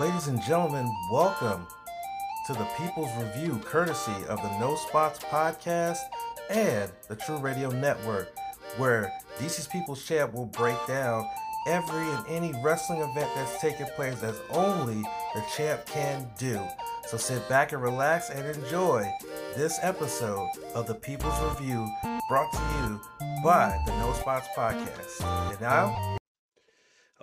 Ladies and gentlemen, welcome to the People's Review, courtesy of the No Spots podcast and the True Radio Network, where DC's People's Champ will break down every and any wrestling event that's taking place as only the champ can do. So sit back and relax and enjoy this episode of the People's Review brought to you by the No Spots Podcast. And now,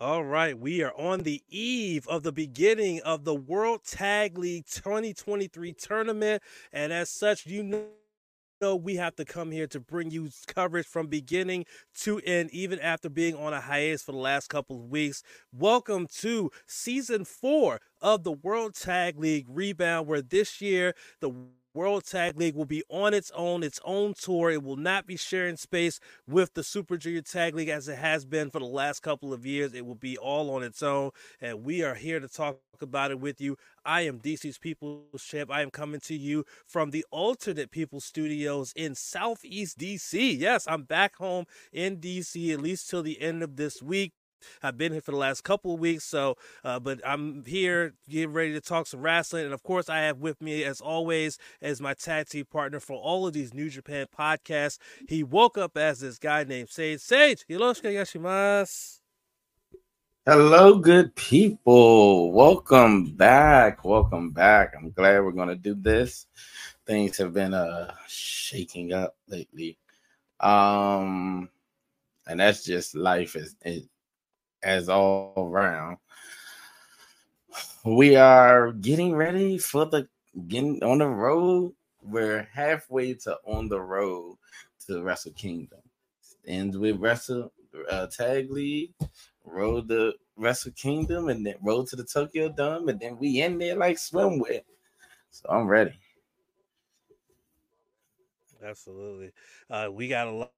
all right, we are on the eve of the beginning of the World Tag League 2023 tournament, and as such, you know we have to come here to bring you coverage from beginning to end, even after being on a hiatus for the last couple of weeks. Welcome to season four of the World Tag League Rebound, where this year the World Tag League will be on its own, its own tour. It will not be sharing space with the Super Junior Tag League as it has been for the last couple of years. It will be all on its own, and we are here to talk about it with you. I am DC's People's Champ. I am coming to you from the Alternate People Studios in Southeast DC. Yes, I'm back home in DC at least till the end of this week. I've been here for the last couple of weeks, so uh, but I'm here getting ready to talk some wrestling, and of course I have with me, as always, as my tag team partner for all of these New Japan podcasts. He woke up as this guy named Sage. Sage, yoroshiku. Hello, good people. Welcome back. Welcome back. I'm glad we're gonna do this. Things have been uh shaking up lately. Um and that's just life as as all around. We are getting ready for the getting on the road. We're halfway to on the road to Wrestle Kingdom. Ends with Wrestle uh, Tag League, road to Wrestle Kingdom, and then road to the Tokyo Dome, and then we in there like swimwear. So I'm ready. Absolutely. Uh, we got a lot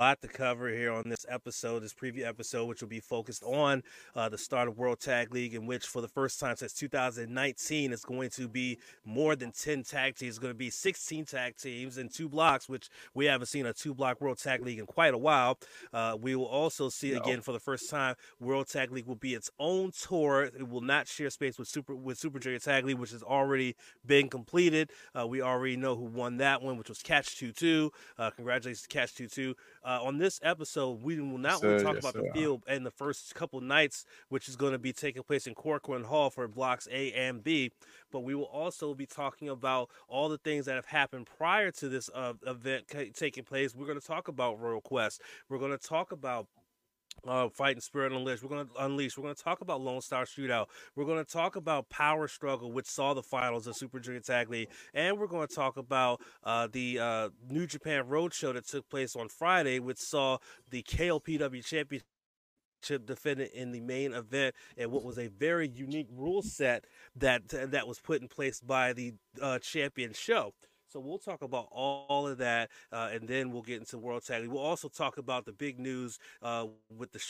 lot to cover here on this episode, this preview episode, which will be focused on uh, the start of World Tag League, in which for the first time since 2019, it's going to be more than 10 tag teams. It's going to be 16 tag teams in two blocks, which we haven't seen a two block World Tag League in quite a while. Uh, we will also see no. again for the first time, World Tag League will be its own tour. It will not share space with Super with Super Junior Tag League, which has already been completed. Uh, we already know who won that one, which was Catch 2 2. Uh, congratulations, to Catch 2 2. Uh, on this episode, we will not only talk yes, about the field and the first couple nights, which is going to be taking place in Korakuen Hall for blocks A and B, but we will also be talking about all the things that have happened prior to this uh, event taking place. We're going to talk about Royal Quest. We're going to talk about uh, fighting spirit unleashed. We're going to unleash. We're going to talk about Lone Star Shootout. We're going to talk about Power Struggle, which saw the finals of Super Junior Tag League, and we're going to talk about uh, the uh, New Japan Roadshow that took place on Friday, which saw the KOPW Championship defended in the main event and what was a very unique rule set that that was put in place by the uh, champion show. So we'll talk about all of that, uh, and then we'll get into World Tag. We'll also talk about the big news uh, with the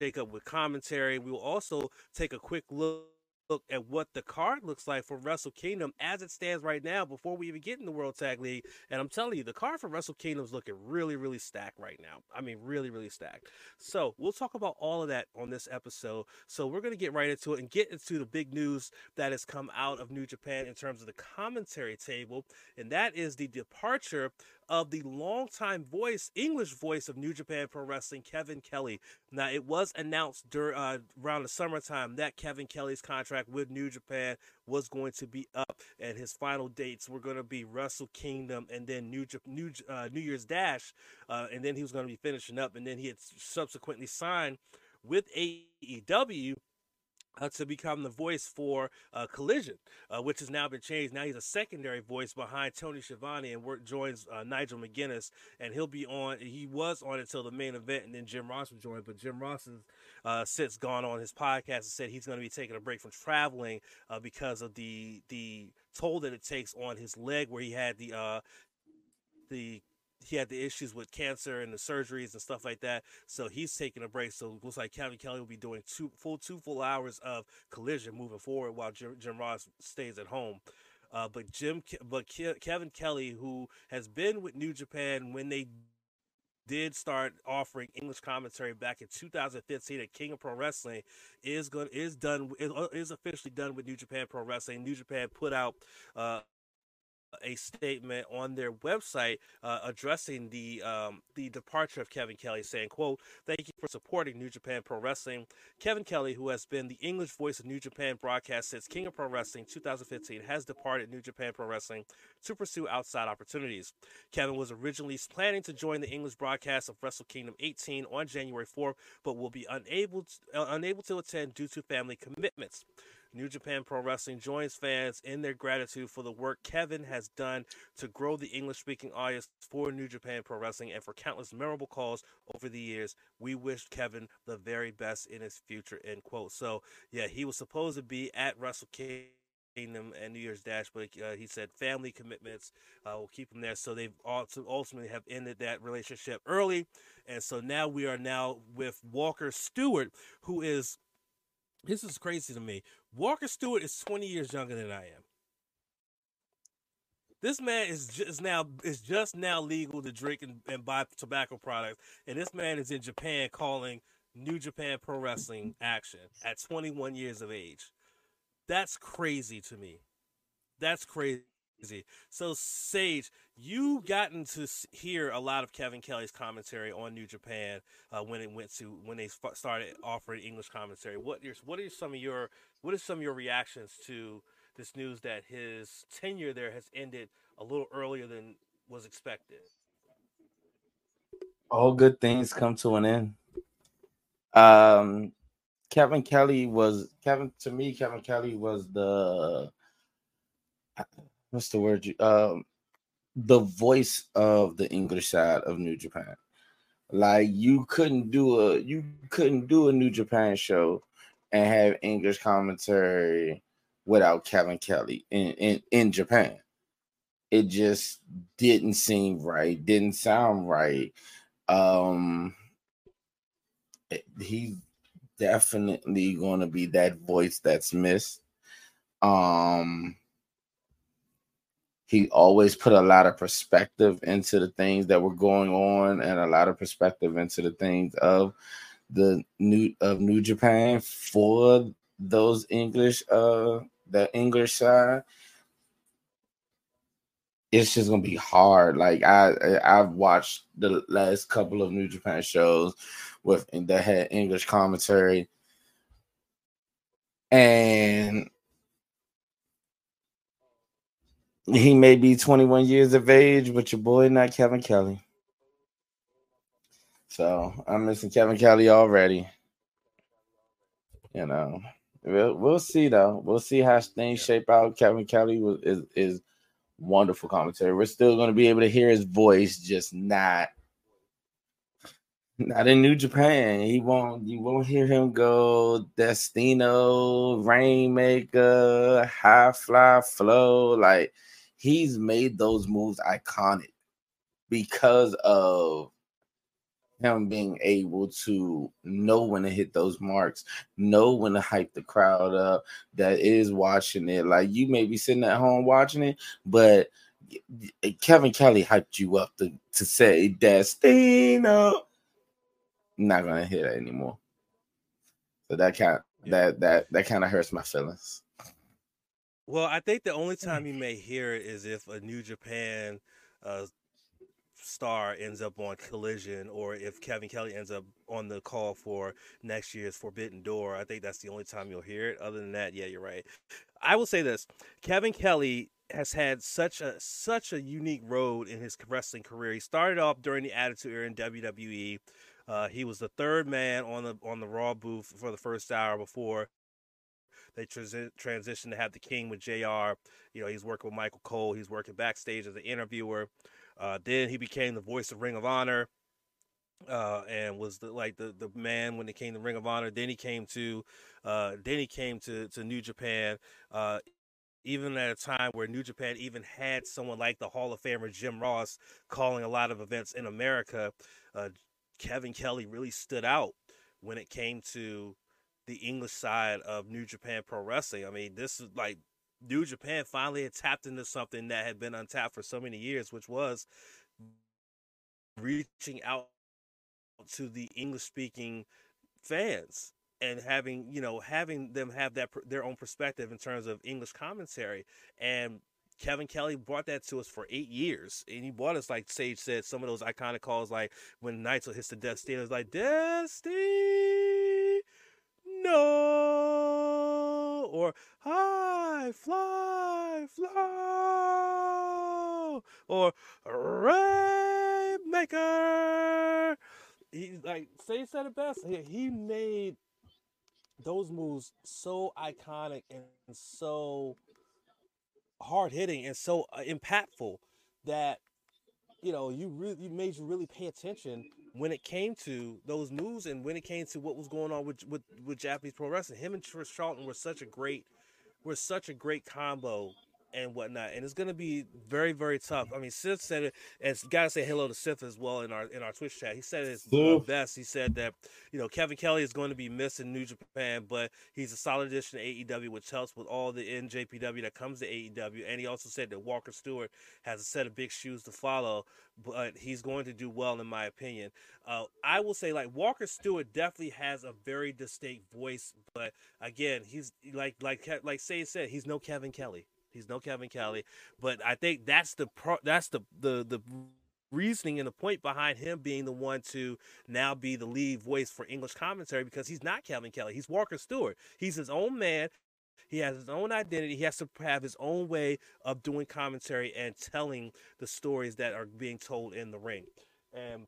shakeup with commentary. We will also take a quick look look at what the card looks like for Wrestle Kingdom as it stands right now before we even get in the World Tag League. And I'm telling you, the card for Wrestle Kingdom is looking really, really stacked right now. I mean, really, really stacked. So we'll talk about all of that on this episode. So we're going to get right into it and get into the big news that has come out of New Japan in terms of the commentary table. And that is the departure of the longtime voice, English voice of New Japan Pro Wrestling, Kevin Kelly. Now, it was announced dur- uh, around the summertime that Kevin Kelly's contract with New Japan was going to be up, and his final dates were going to be Wrestle Kingdom and then New New, uh, New Year's Dash, uh, and then he was going to be finishing up, and then he had subsequently signed with AEW uh, to become the voice for uh, Collision, uh, which has now been changed. Now he's a secondary voice behind Tony Schiavone and work, joins uh, Nigel McGuinness, and he'll be on. He was on until the main event, and then Jim Ross will join. But Jim Ross has uh, since gone on his podcast and said he's going to be taking a break from traveling uh, because of the the toll that it takes on his leg, where he had the the he had the issues with cancer and the surgeries and stuff like that. So he's taking a break. So it looks like Kevin Kelly will be doing two full two full hours of collision moving forward while Jim, Jim Ross stays at home. Uh, but Jim, but Ke- Kevin Kelly, who has been with New Japan when they did start offering English commentary back in 2015 at King of Pro Wrestling is going is done is is officially done with New Japan Pro Wrestling. New Japan put out uh, a statement on their website uh, addressing the um, the departure of Kevin Kelly, saying, "quote Thank you for supporting New Japan Pro Wrestling. Kevin Kelly, who has been the English voice of New Japan broadcast since King of Pro Wrestling 2015, has departed New Japan Pro Wrestling to pursue outside opportunities. Kevin was originally planning to join the English broadcast of Wrestle Kingdom 18 on January 4th, but will be unable to, uh, unable to attend due to family commitments." New Japan Pro Wrestling joins fans in their gratitude for the work Kevin has done to grow the English speaking audience for New Japan Pro Wrestling and for countless memorable calls over the years. We wish Kevin the very best in his future. End quote. So, yeah, he was supposed to be at Wrestle Kingdom and New Year's Dash, but uh, he said family commitments uh, will keep him there. So they've ultimately have ended that relationship early, and so now we are now with Walker Stewart, who is this is crazy to me. Walker Stewart is 20 years younger than I am. This man is just now is just now legal to drink and, and buy tobacco products, and this man is in Japan calling New Japan Pro Wrestling action at 21 years of age. That's crazy to me. That's crazy crazy. So Sage, you gotten to hear a lot of Kevin Kelly's commentary on New Japan uh, when it went to when they started offering English commentary. What your what are some of your what are some of your reactions to this news that his tenure there has ended a little earlier than was expected? All good things come to an end. Um, Kevin Kelly was Kevin to me. Kevin Kelly was the what's the word? Um, the voice of the English side of New Japan. Like you couldn't do a you couldn't do a New Japan show and have English commentary without Kevin Kelly in, in, in Japan. It just didn't seem right, didn't sound right. Um he's definitely going to be that voice that's missed. Um he always put a lot of perspective into the things that were going on and a lot of perspective into the things of the new of New Japan for those English uh the English side. It's just gonna be hard. Like I I've watched the last couple of New Japan shows with that had English commentary, and He may be 21 years of age, but your boy not Kevin Kelly. So I'm missing Kevin Kelly already. You know, we'll, we'll see though. We'll see how things shape out. Kevin Kelly was, is is wonderful commentary. We're still going to be able to hear his voice, just not not in New Japan. He won't. You won't hear him go Destino, Rainmaker, High Fly Flow like he's made those moves iconic because of him being able to know when to hit those marks, know when to hype the crowd up that is watching it. Like you may be sitting at home watching it, but Kevin Kelly hyped you up to, to say Destino. not gonna hear that anymore. So that kind that that that kind of hurts my feelings. Well, I think the only time you may hear it is if a New Japan uh, star ends up on Collision, or if Kevin Kelly ends up on the call for next year's Forbidden Door. I think that's the only time you'll hear it. Other than that, yeah, you're right. I will say this: Kevin Kelly has had such a such a unique road in his wrestling career. He started off during the Attitude Era in WWE. Uh, he was the third man on the on the Raw booth for the first hour before they transi- transitioned to have the King with Jr. You know, he's working with Michael Cole. He's working backstage as an interviewer. Uh, then he became the voice of Ring of Honor. Uh, and was the, like the, the man when it came to Ring of Honor. Then he came to, uh, then he came to, to New Japan. Uh, even at a time where New Japan even had someone like the Hall of Famer Jim Ross calling a lot of events in America, uh, Kevin Kelly really stood out when it came to the English side of New Japan Pro Wrestling. I mean, this is like New Japan finally had tapped into something that had been untapped for so many years, which was reaching out to the English speaking fans and having you know having them have that their own perspective in terms of English commentary and Kevin Kelly brought that to us for eight years, and he brought us like Sage said some of those iconic calls like when Neitzel hits the Death Steelers like Death Dusty, no, or high fly flow, or Rainmaker. He like say said it best. He, he made those moves so iconic and so hard hitting and so uh, impactful that you know you really you made you really pay attention when it came to those moves and when it came to what was going on with with, with Japanese pro wrestling. Him and Chris Charlton were such a great were such a great combo and whatnot. And it's going to be very, very tough. I mean, Sith said it, and gotta say hello to Sith as well in our in our Twitch chat. He said it uh, best. He said that you know Kevin Kelly is going to be missed in New Japan, but he's a solid addition to AEW, which helps with all the NJPW that comes to AEW. And he also said that Walker Stewart has a set of big shoes to follow, but he's going to do well in my opinion. Uh, I will say like Walker Stewart definitely has a very distinct voice, but again, he's like like like Sage said, he's no Kevin Kelly. He's no Kevin Kelly, but I think that's the pro- that's the the the reasoning and the point behind him being the one to now be the lead voice for English commentary because he's not Kevin Kelly. He's Walker Stewart. He's his own man. He has his own identity. He has to have his own way of doing commentary and telling the stories that are being told in the ring. And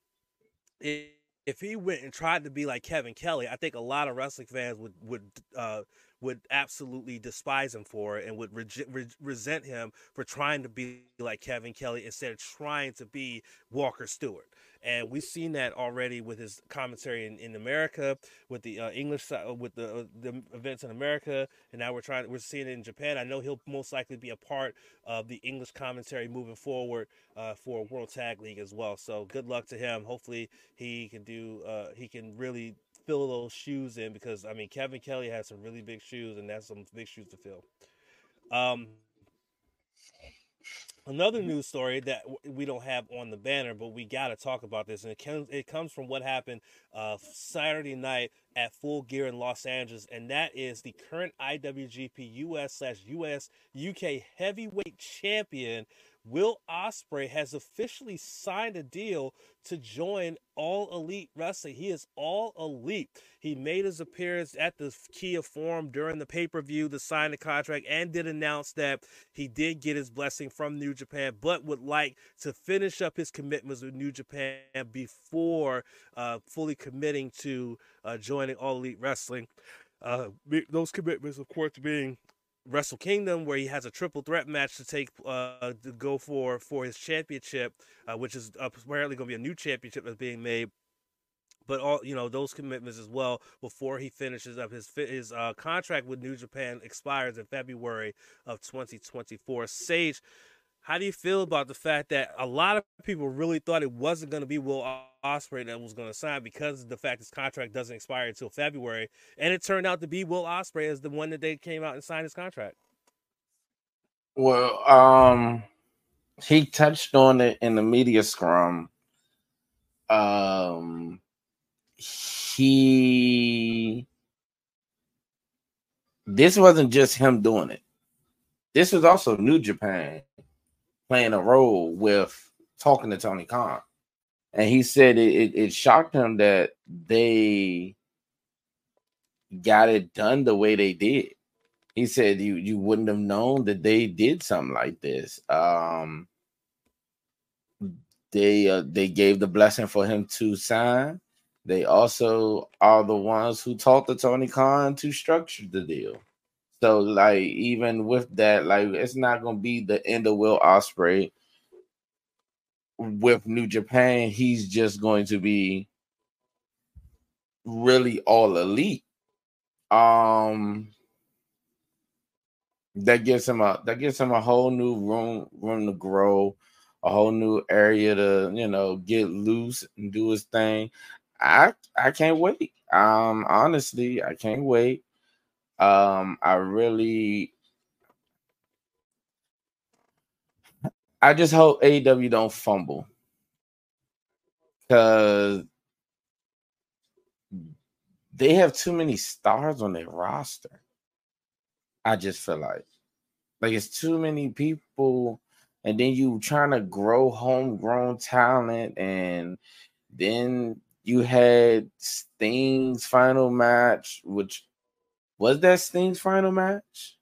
if he went and tried to be like Kevin Kelly, I think a lot of wrestling fans would would uh, would absolutely despise him for it and would re- re- resent him for trying to be like Kevin Kelly instead of trying to be Walker Stewart. And we've seen that already with his commentary in, in America, with the uh, English side, uh, with the uh, the events in America, and now we're trying we're seeing it in Japan. I know he'll most likely be a part of the English commentary moving forward uh, for World Tag League as well. So good luck to him. Hopefully he can do uh, he can really fill those shoes in because I mean Kevin Kelly has some really big shoes and that's some big shoes to fill. Um, another news story that we don't have on the banner, but we got to talk about this, and it comes it comes from what happened uh, Saturday night at Full Gear in Los Angeles, and that is the current IWGP US slash US UK heavyweight champion Will Ospreay has officially signed a deal to join All Elite Wrestling. He is All Elite. He made his appearance at the Kia Forum during the pay per view to sign the contract and did announce that he did get his blessing from New Japan, but would like to finish up his commitments with New Japan before uh, fully committing to uh, joining All Elite Wrestling. Uh, those commitments, of course, being Wrestle Kingdom, where he has a triple threat match to take uh, to go for for his championship, uh, which is apparently going to be a new championship that's being made. But all you know, those commitments as well before he finishes up his his uh, contract with New Japan expires in February of 2024. Sage, how do you feel about the fact that a lot of people really thought it wasn't going to be Will Ospreay that was going to sign because of the fact his contract doesn't expire until February, and it turned out to be Will Ospreay as the one that they came out and signed his contract. Well, um, he touched on it in the media scrum. Um, he this wasn't just him doing it. This was also New Japan playing a role with talking to Tony Khan. And he said it, it, it shocked him that they got it done the way they did. He said you you wouldn't have known that they did something like this. Um they uh, they gave the blessing for him to sign. They also are the ones who taught the Tony Khan to structure the deal. So like even with that, like it's not gonna be the end of Will Ospreay. With New Japan, he's just going to be really all elite. Um that gives him a that gives him a whole new room room to grow, a whole new area to you know get loose and do his thing. I I can't wait. Um honestly, I can't wait. Um, I really, I just hope AEW don't fumble because they have too many stars on their roster. I just feel like like it's too many people, and then you trying to grow homegrown talent, and then you had Sting's final match, which was that Sting's final match?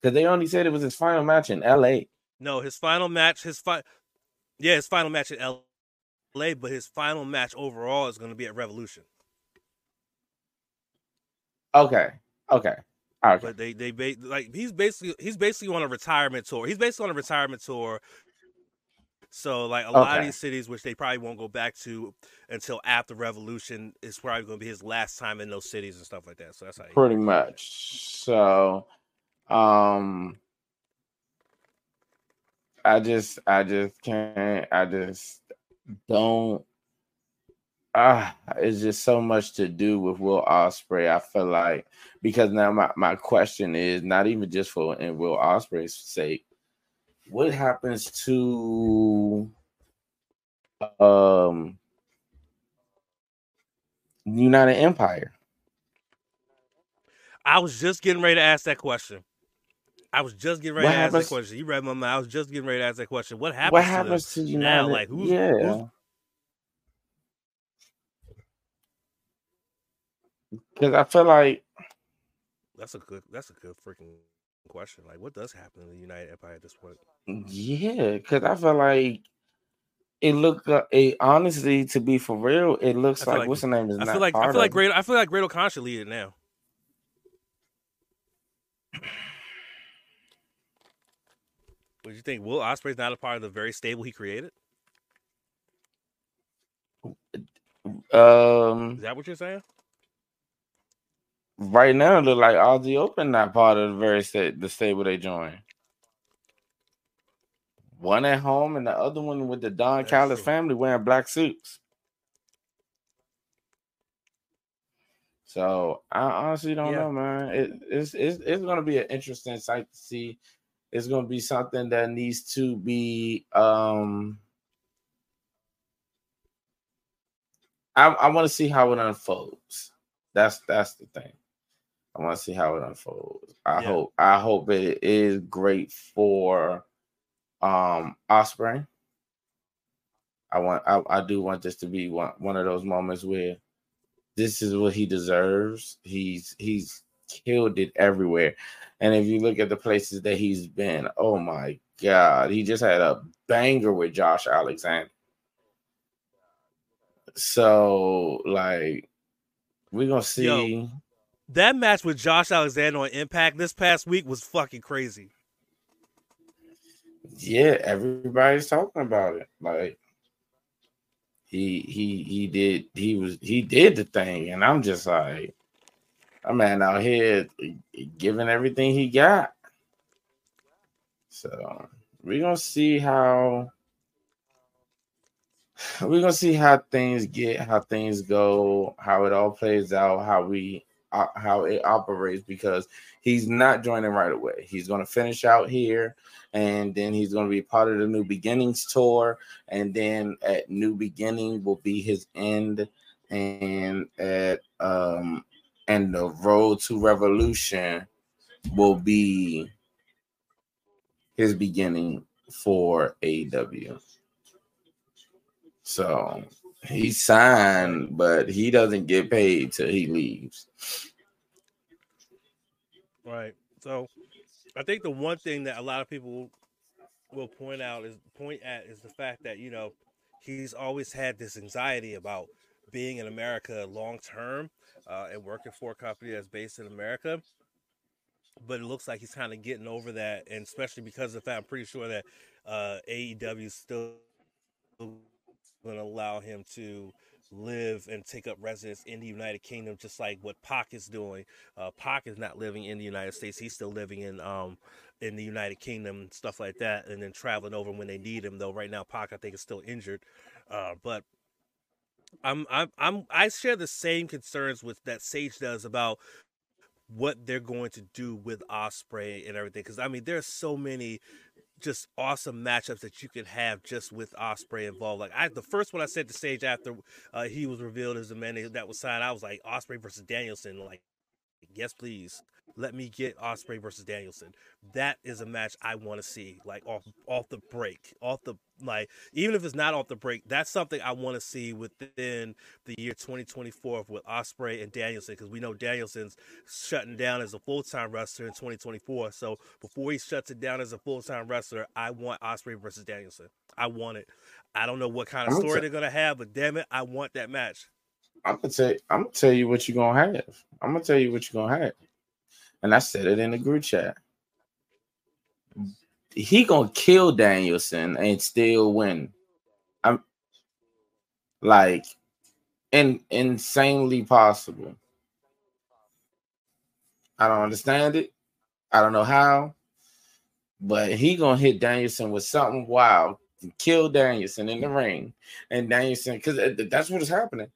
Because they only said it was his final match in L.A. No, his final match, his fi- yeah, his final match in L.A. But his final match overall is going to be at Revolution. Okay. Okay. Okay. But they they ba- like he's basically he's basically on a retirement tour. He's basically on a retirement tour. So like a okay. lot of these cities, which they probably won't go back to until after Revolution, is probably going to be his last time in those cities and stuff like that. So that's how pretty much. So, um, I just I just can't. I just don't ah, it's just so much to do with Will Ospreay. I feel like because now my, my question is not even just for in Will Ospreay's sake, what happens to um United Empire? I was just getting ready to ask that question. I was just getting ready what to happens, ask that question. You read my mind. I was just getting ready to ask that question. What happens? What happens to, to United? Now? Like who's, yeah. Who's, Because I feel like that's a good that's a good freaking question. Like, what does happen in the United Empire at this point? Yeah, because I feel like it look uh, it honestly to be for real. It looks like, like, what's the name is. I feel like I feel like great. I feel like Great Khan should lead it now. What do you think? Will Ospreay's not a part of the very stable he created? Um, is that what you're saying? Right now, it look like Aussie Open not part of the very state the stable they join. One at home and the other one with the Don Callis family wearing black suits. So I honestly don't yeah. know, man. It, it's it's it's gonna be an interesting sight to see. It's gonna be something that needs to be um I, I want to see how it unfolds. That's that's the thing. I want to see how it unfolds. I yeah. hope I hope it is great for um Ospreay. I want I, I do want this to be one, one of those moments where this is what he deserves. He's he's killed it everywhere. And if you look at the places that he's been, oh my god, he just had a banger with Josh Alexander. So like we're gonna see Yo, that match with Josh Alexander on Impact this past week was fucking crazy. Yeah, everybody's talking about it. Like he he he did he was he did the thing, and I'm just like, a man out here giving everything he got. So we're gonna see how we're gonna see how things get, how things go, how it all plays out, how we how it operates because he's not joining right away. He's going to finish out here, and then he's going to be part of the New Beginnings tour, and then at New Beginning will be his end, and at um and the Road to Revolution will be his beginning for AW. So he signed, but he doesn't get paid till he leaves. Right. So I think the one thing that a lot of people will point out is point at is the fact that, you know, he's always had this anxiety about being in America long term uh, and working for a company that's based in America. But it looks like he's kind of getting over that, and especially because of the fact I'm pretty sure that uh, AEW still going to allow him to live and take up residence in the United Kingdom, just like what Pac is doing. Uh, Pac is not living in the United States; he's still living in um in the United Kingdom, stuff like that, and then traveling over when they need him. Though right now, Pac I think is still injured, uh, but. I'm I'm I'm I share the same concerns with that Sage does about what they're going to do with Ospreay and everything because I mean there's so many just awesome matchups that you can have just with Ospreay involved. Like I, the first one I said to Sage after uh, he was revealed as the man that was signed, I was like Ospreay versus Danielson. Like, yes, please let me get Ospreay versus Danielson. That is a match I want to see, like off off the break, off the like even if it's not off the break, that's something I want to see within the year 2024 with Ospreay and Danielson because we know Danielson's shutting down as a full time wrestler in 2024. So before he shuts it down as a full time wrestler, I want Ospreay versus Danielson. I want it. I don't know what kind of story they're gonna have, but damn it, I want that match. I'm gonna tell. I'm gonna tell you what you're gonna have. I'm gonna tell you what you're gonna have and I said it in the group chat. He gonna kill Danielson and still win. I'm like in, insanely possible. I don't understand it. I don't know how, but he gonna hit Danielson with something wild, and kill Danielson in the ring, and Danielson because uh, that's what is happening.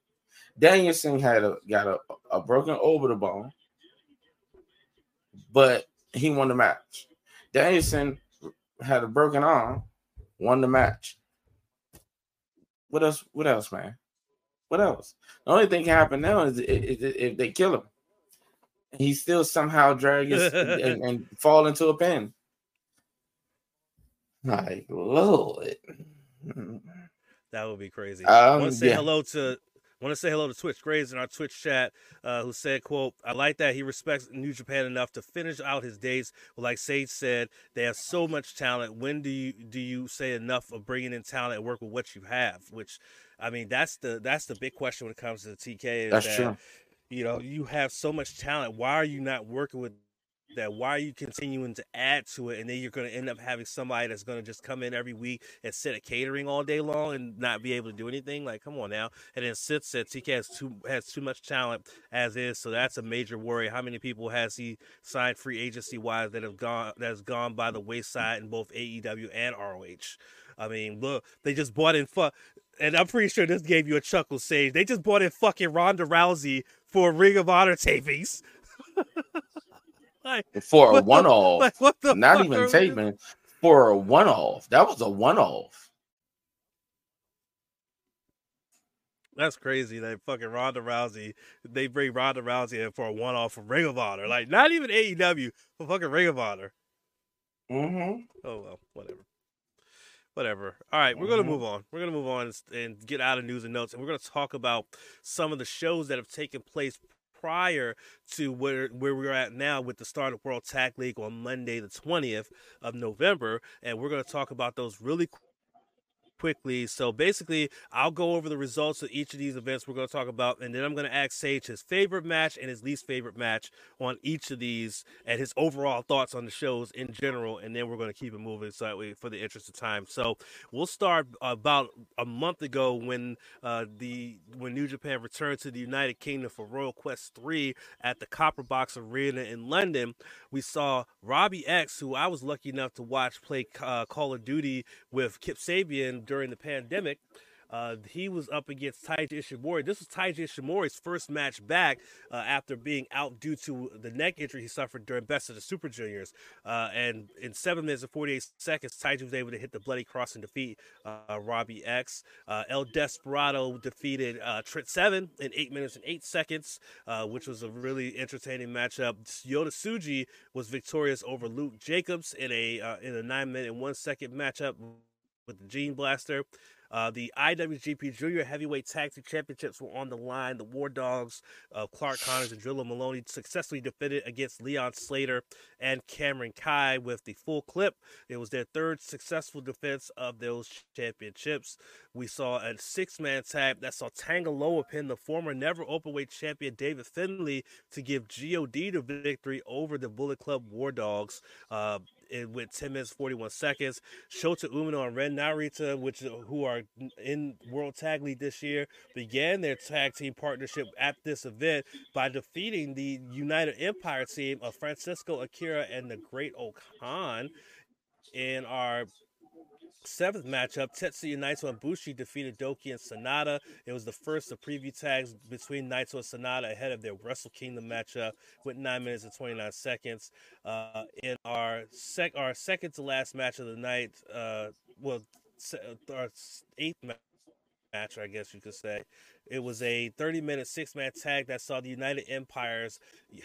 Danielson had a got a, a broken orbital bone but he won the match. Danielson had a broken arm, won the match. What else? What else, man? What else? The only thing can happen now is if they kill him. He still somehow drag his and, and, fall into a pen. Like Lord, that would be crazy. Um, I want to say yeah. hello to want to say hello to Twitch Graves in our Twitch chat, uh, who said, "quote I like that he respects New Japan enough to finish out his days. But like Sage said, they have so much talent. When do you do you say enough of bringing in talent and work with what you have? Which, I mean, that's the that's the big question when it comes to the TK. that's that, true. You know, you have so much talent. Why are you not working with that why are you continuing to add to it? And then you're going to end up having somebody that's going to just come in every week and sit at catering all day long and not be able to do anything? Like come on now. And then Sid said TK has too has too much talent as is so that's a major worry. How many people has he signed free agency wise that have gone that has gone by the wayside in both AEW and ROH I mean look they just bought in fuck and I'm pretty sure this gave you a chuckle Sage. They just bought in fucking Ronda Rousey for Ring of Honor tapings like, for a one off. Like, what the not even taping for a one off. That was a one off. That's crazy. That fucking Ronda Rousey, they bring Ronda Rousey in for a one off from Ring of Honor. Like, not even AEW, for fucking Ring of Honor. Mm-hmm. Oh, well, whatever. Whatever. All right, we're going to mm-hmm. move on. We're going to move on and get out of news and notes, and we're going to talk about some of the shows that have taken place prior to where where we're at now with the start of World Tag League on Monday, the 20th of November. And we're going to talk about those really quickly. So basically, I'll go over the results of each of these events we're going to talk about, and then I'm going to ask Sage his favorite match and his least favorite match on each of these, and his overall thoughts on the shows in general, and then we're going to keep it moving so that way for the interest of time. So we'll start about a month ago when uh, the when New Japan returned to the United Kingdom for Royal Quest three at the Copper Box Arena in London. We saw Robbie X, who I was lucky enough to watch play uh, Call of Duty with Kip Sabian during the pandemic. Uh, he was up against Taiji Ishimori. This was Taiji Ishimori's first match back uh, after being out due to the neck injury he suffered during Best of the Super Juniors. Uh, and in seven minutes and 48 seconds, Taiji was able to hit the Bloody Cross and defeat uh, Robbie X. Uh, El Desperado defeated uh, Trent Seven in eight minutes and eight seconds, which was a really entertaining matchup. Yota Tsuji was victorious over Luke Jacobs in a in a nine minute and one second matchup with the Gene Blaster. Uh, the IWGP Junior Heavyweight Tag Team Championships were on the line. The War Dogs of Clark Connors and Drilla Moloney successfully defended against Leon Slater and Cameron Khai with the full clip. It was their third successful defense of those championships. We saw a six man tag that saw Tangaloa pin the former never openweight champion David Finlay to give GOD the victory over the Bullet Club War Dogs. Uh, it went 10 minutes 41 seconds. Shota Umino and Ren Narita, which uh, who are in World Tag League this year, began their tag team partnership at this event by defeating the United Empire team of Francisco Akira and the Great O-Khan in our Seventh matchup, Tetsuya Naito and Bushi defeated Douki and Sanada. It was the first of preview tags between Naito and Sanada ahead of their Wrestle Kingdom matchup with 9 minutes and 29 seconds. Uh, in our sec our second to last match of the night, uh, well, our eighth match, I guess you could say, it was a 30 minute six man tag that saw the United Empires,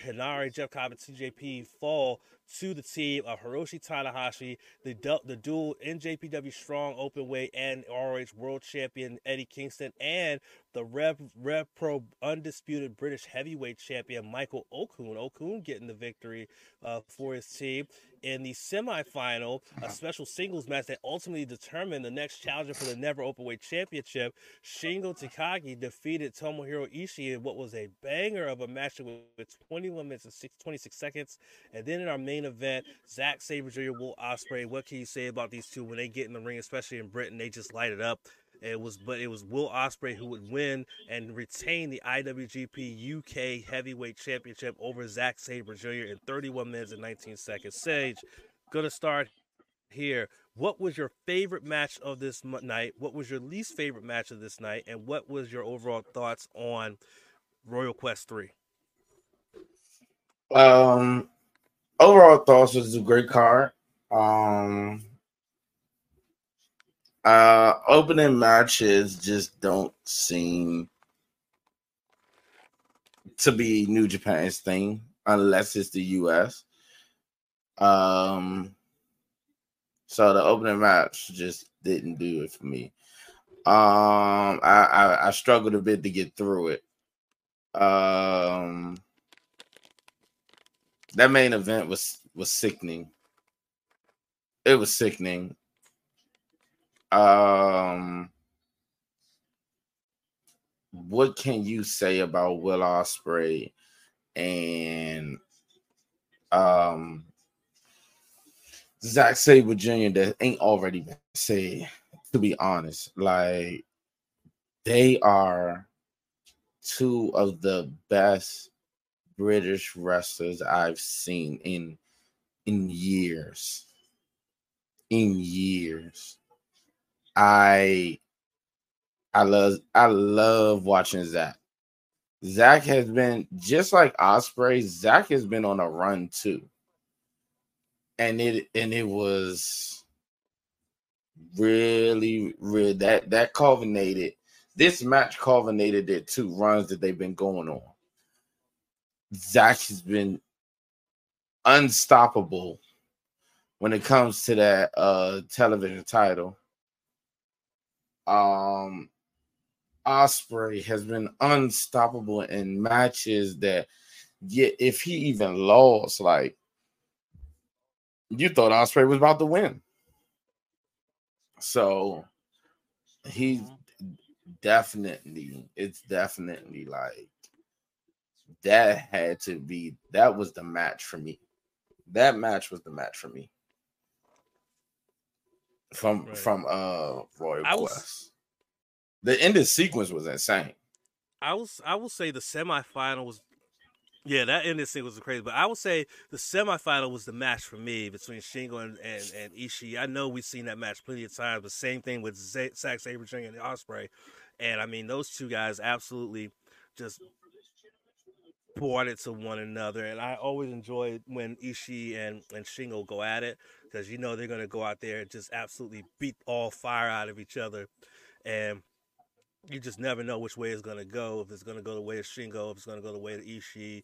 Henare, Jeff Cobb, and TJP fall to the team of Hiroshi Tanahashi, the du- the dual NJPW Strong Openweight and ROH World Champion Eddie Kingston, and the Rev Rev Pro undisputed British Heavyweight Champion Michael Oku. Oku getting the victory uh, for his team in the semifinal, a special singles match that ultimately determined the next challenger for the Never Openweight Championship. Shingo Takagi defeated Tomohiro Ishii in what was a banger of a match with 21 minutes and 26 seconds. And then in our main event, Zack Sabre Jr., Will Ospreay. What can you say about these two when they get in the ring, especially in Britain? They just light it up. It was, but it was Will Ospreay who would win and retain the IWGP UK Heavyweight Championship over Zack Sabre Jr. in 31 minutes and 19 seconds. Sage, gonna start here. What was your favorite match of this night? What was your least favorite match of this night? And what was your overall thoughts on Royal Quest 3? Um, overall thoughts was a great card. Um, uh, opening matches just don't seem to be New Japan's thing unless it's the US. Um, so the opening match just didn't do it for me. Um, I, I, I struggled a bit to get through it. Um, that main event was was sickening. It was sickening. Um, what can you say about Will Ospreay and um Zack Sabre Jr. that ain't already been said? To be honest, like they are two of the best British wrestlers I've seen in in years. In years. I I love I love watching Zack. Zack has been just like Ospreay, Zack has been on a run too, and it and it was really really that that culminated. This match culminated their two runs that they've been going on. Zack has been unstoppable when it comes to that uh television title um Ospreay has been unstoppable in matches that yet if he even lost, like you thought Ospreay was about to win. So he's mm-hmm. definitely, it's definitely like that had to be that was the match for me. That match was the match for me from right. from uh Royal I Quest. Was, the ending sequence was insane. I was I will say the semifinal was yeah, that ending sequence was crazy. But I would say the semifinal was the match for me between Shingo and, and, and Ishii. I know we've seen that match plenty of times, but same thing with Z- Zack Sabre Jr. and Ospreay. And I mean, those two guys absolutely just brought it to one another. And I always enjoy when Ishii and, and Shingo go at it because you know they're going to go out there and just absolutely beat all fire out of each other. And you just never know which way it's to go. If it's to go the way of Shingo, if it's to go the way of Ishii.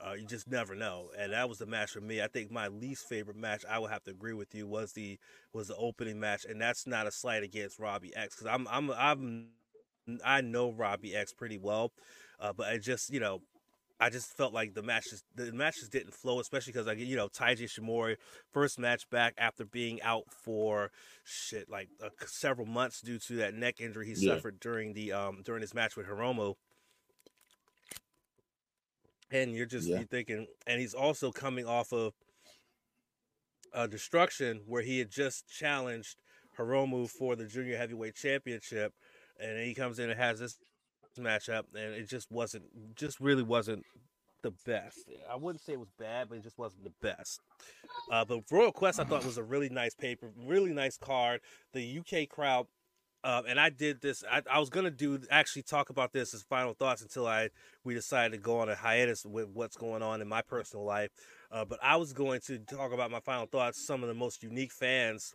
Uh, you just never know, and that was the match for me. I think my least favorite match, I would have to agree with you, was the was the opening match, and that's not a slight against Robbie X because I'm I'm I'm I know Robbie X pretty well, uh, but I just you know I just felt like the matches the matches didn't flow, especially because I like you know Taiji Ishimori first match back after being out for shit like uh, several months due to that neck injury he yeah. suffered during the um during his match with Hiromu. And you're just yeah. you're thinking, and he's also coming off of a destruction where he had just challenged Hiromu for the junior heavyweight championship, and he comes in and has this matchup, and it just wasn't, just really wasn't the best. I wouldn't say it was bad, but it just wasn't the best. Uh, but Royal Quest I thought was a really nice paper, really nice card. The UK crowd um, and I did this. I, I, was gonna do actually talk about this as final thoughts until I we decided to go on a hiatus with what's going on in my personal life. Uh, but I was going to talk about my final thoughts. Some of the most unique fans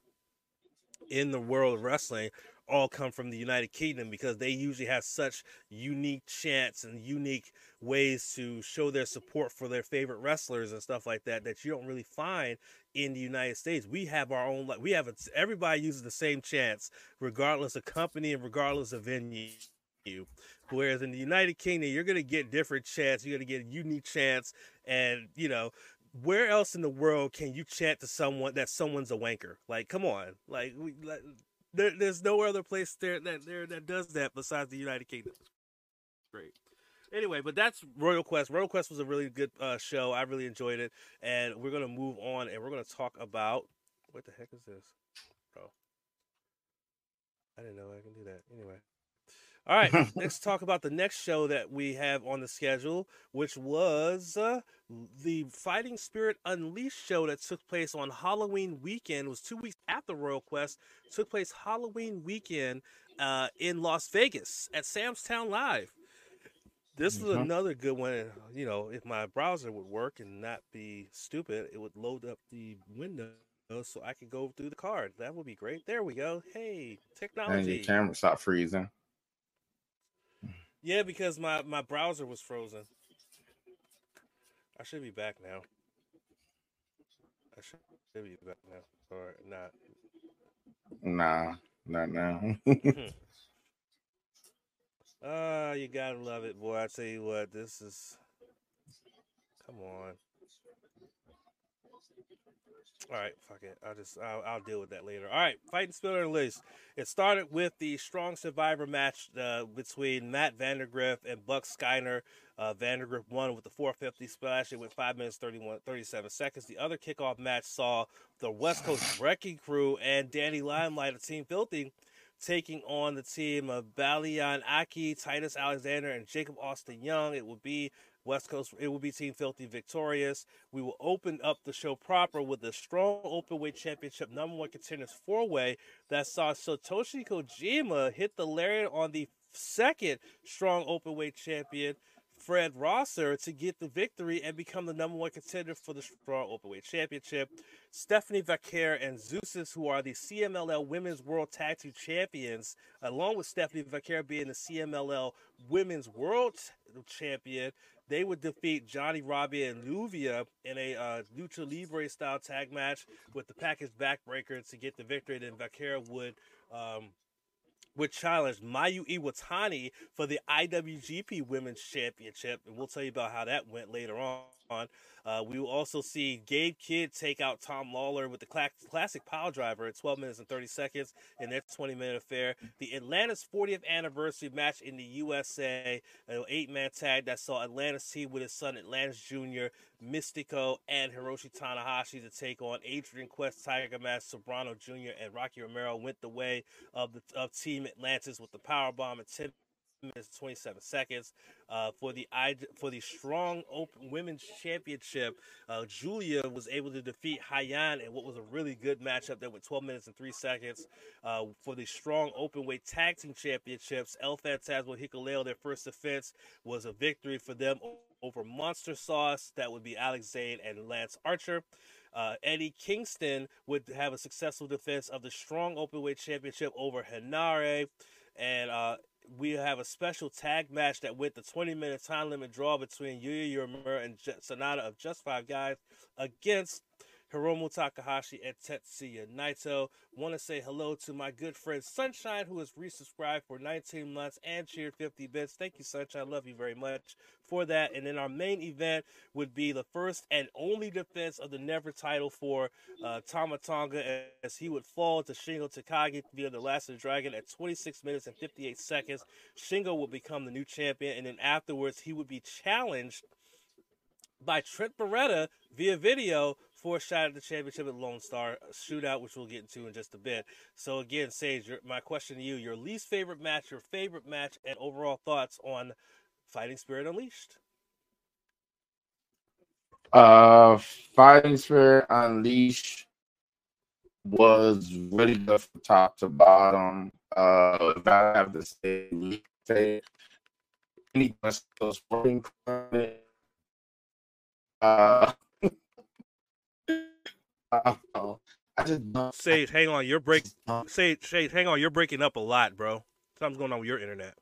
in the world of wrestling all come from the United Kingdom because they usually have such unique chants and unique ways to show their support for their favorite wrestlers and stuff like that that you don't really find in the United States. We have our own like we have a, everybody uses the same chants regardless of company and regardless of venue. Whereas in the United Kingdom, you're gonna get different chants. You're gonna get unique chants, and you know where else in the world can you chant to someone that someone's a wanker? Like, come on, like we. Like, there, there's no other place there that there that does that besides the United Kingdom. Great. Anyway, but that's Royal Quest. Royal Quest was a really good uh, show. I really enjoyed it, and we're gonna move on, and we're gonna talk about what the heck is this? Oh, I didn't know I can do that. Anyway, all right, let's talk about the next show that we have on the schedule, which was uh, the Fighting Spirit Unleashed show that took place on Halloween weekend. It was two weeks after Royal Quest. Took place Halloween weekend uh, in Las Vegas at Sam's Town Live. This was mm-hmm. another good one. You know, if my browser would work and not be stupid, it would load up the window so I could go through the card. That would be great. There we go. Hey, technology. And your camera stopped freezing. Yeah, because my my browser was frozen. I should be back now. I should be back now, or not. Nah, not now. Hmm. Ah, uh, you gotta love it, boy. I tell you what, this is. Come on. All right, fuck it. I'll just I'll, I'll deal with that later. All right, fighting Spirit Unleashed. It started with the strong survivor match uh, between Matt Vandagriff and Buck Skyner. Uh, Vandagriff won with the 450 splash. It went five minutes 31 37 seconds. The other kickoff match saw the West Coast Wrecking Crew and Danny Limelight of Team Filthy taking on the team of Balian Aki, Titus Alexander, and Jacob Austin Young. It will be West Coast, it will be Team Filthy victorious. We will open up the show proper with a strong openweight championship number one contenders four way that saw Satoshi Kojima hit the lariat on the second strong openweight champion Fred Rosser to get the victory and become the number one contender for the Strong Openweight Championship. Stephanie Vaquer and Zeuxis, who are the CMLL Women's World Tag Team Champions, along with Stephanie Vaquer being the CMLL Women's World Champion, they would defeat Johnnie Robbie and Lluvia in a uh, Lucha Libre style tag match with the package backbreaker to get the victory. Then Vaquer would um, would challenge Mayu Iwatani for the IWGP Women's Championship, and we'll tell you about how that went later on. Uh, we will also see Gabe Kidd take out Tom Lawlor with the cl- classic pile driver at 12 minutes and 30 seconds in their 20 minute affair. The Atlantis 40th anniversary match in the USA, an eight man tag that saw Atlantis team with his son Atlantis Jr., Místico, and Hiroshi Tanahashi to take on Adrian Quest, Tiger Mask, Soberano Jr., and Rocky Romero went the way of the of Team Atlantis with the power bomb at 10 minutes 27 seconds. Uh, for the for the strong open women's championship, uh, Julia was able to defeat Hyan in what was a really good matchup that went 12 minutes and three seconds. Uh, for the strong open weight tag team championships, El Phantasmo Hikuleo, their first defense was a victory for them over Monster Sauce. That would be Alex Zayne and Lance Archer. Uh, Eddie Kingston would have a successful defense of the strong openweight championship over Henare. And uh, we have a special tag match that went the 20 minute time limit draw between Yuya Uemura and Sonata of Just Five Guys against Hiromu Takahashi and Tetsuya Naito. Want to say hello to my good friend Sunshine, who has resubscribed for 19 months and cheered 50 bits. Thank you, Sunshine. Love you very much for that. And then our main event would be the first and only defense of the Never title for uh, Tama Tonga as he would fall to Shingo Takagi via the Last of the Dragon at 26 minutes and 58 seconds. Shingo would become the new champion, and then afterwards he would be challenged by Trent Beretta via video for a shot at the championship at Lone Star shootout, which we'll get into in just a bit. So again, Sage, your, my question to you: your least favorite match, your favorite match, and overall thoughts on Fighting Spirit Unleashed. Uh, Fighting Spirit Unleashed was really good from top to bottom. Uh, if I have to say, say any sporting uh, know. I just don't. Sage, hang on, you're break. Sage, Sage, hang on, you're breaking up a lot, bro. Something's going on with your internet.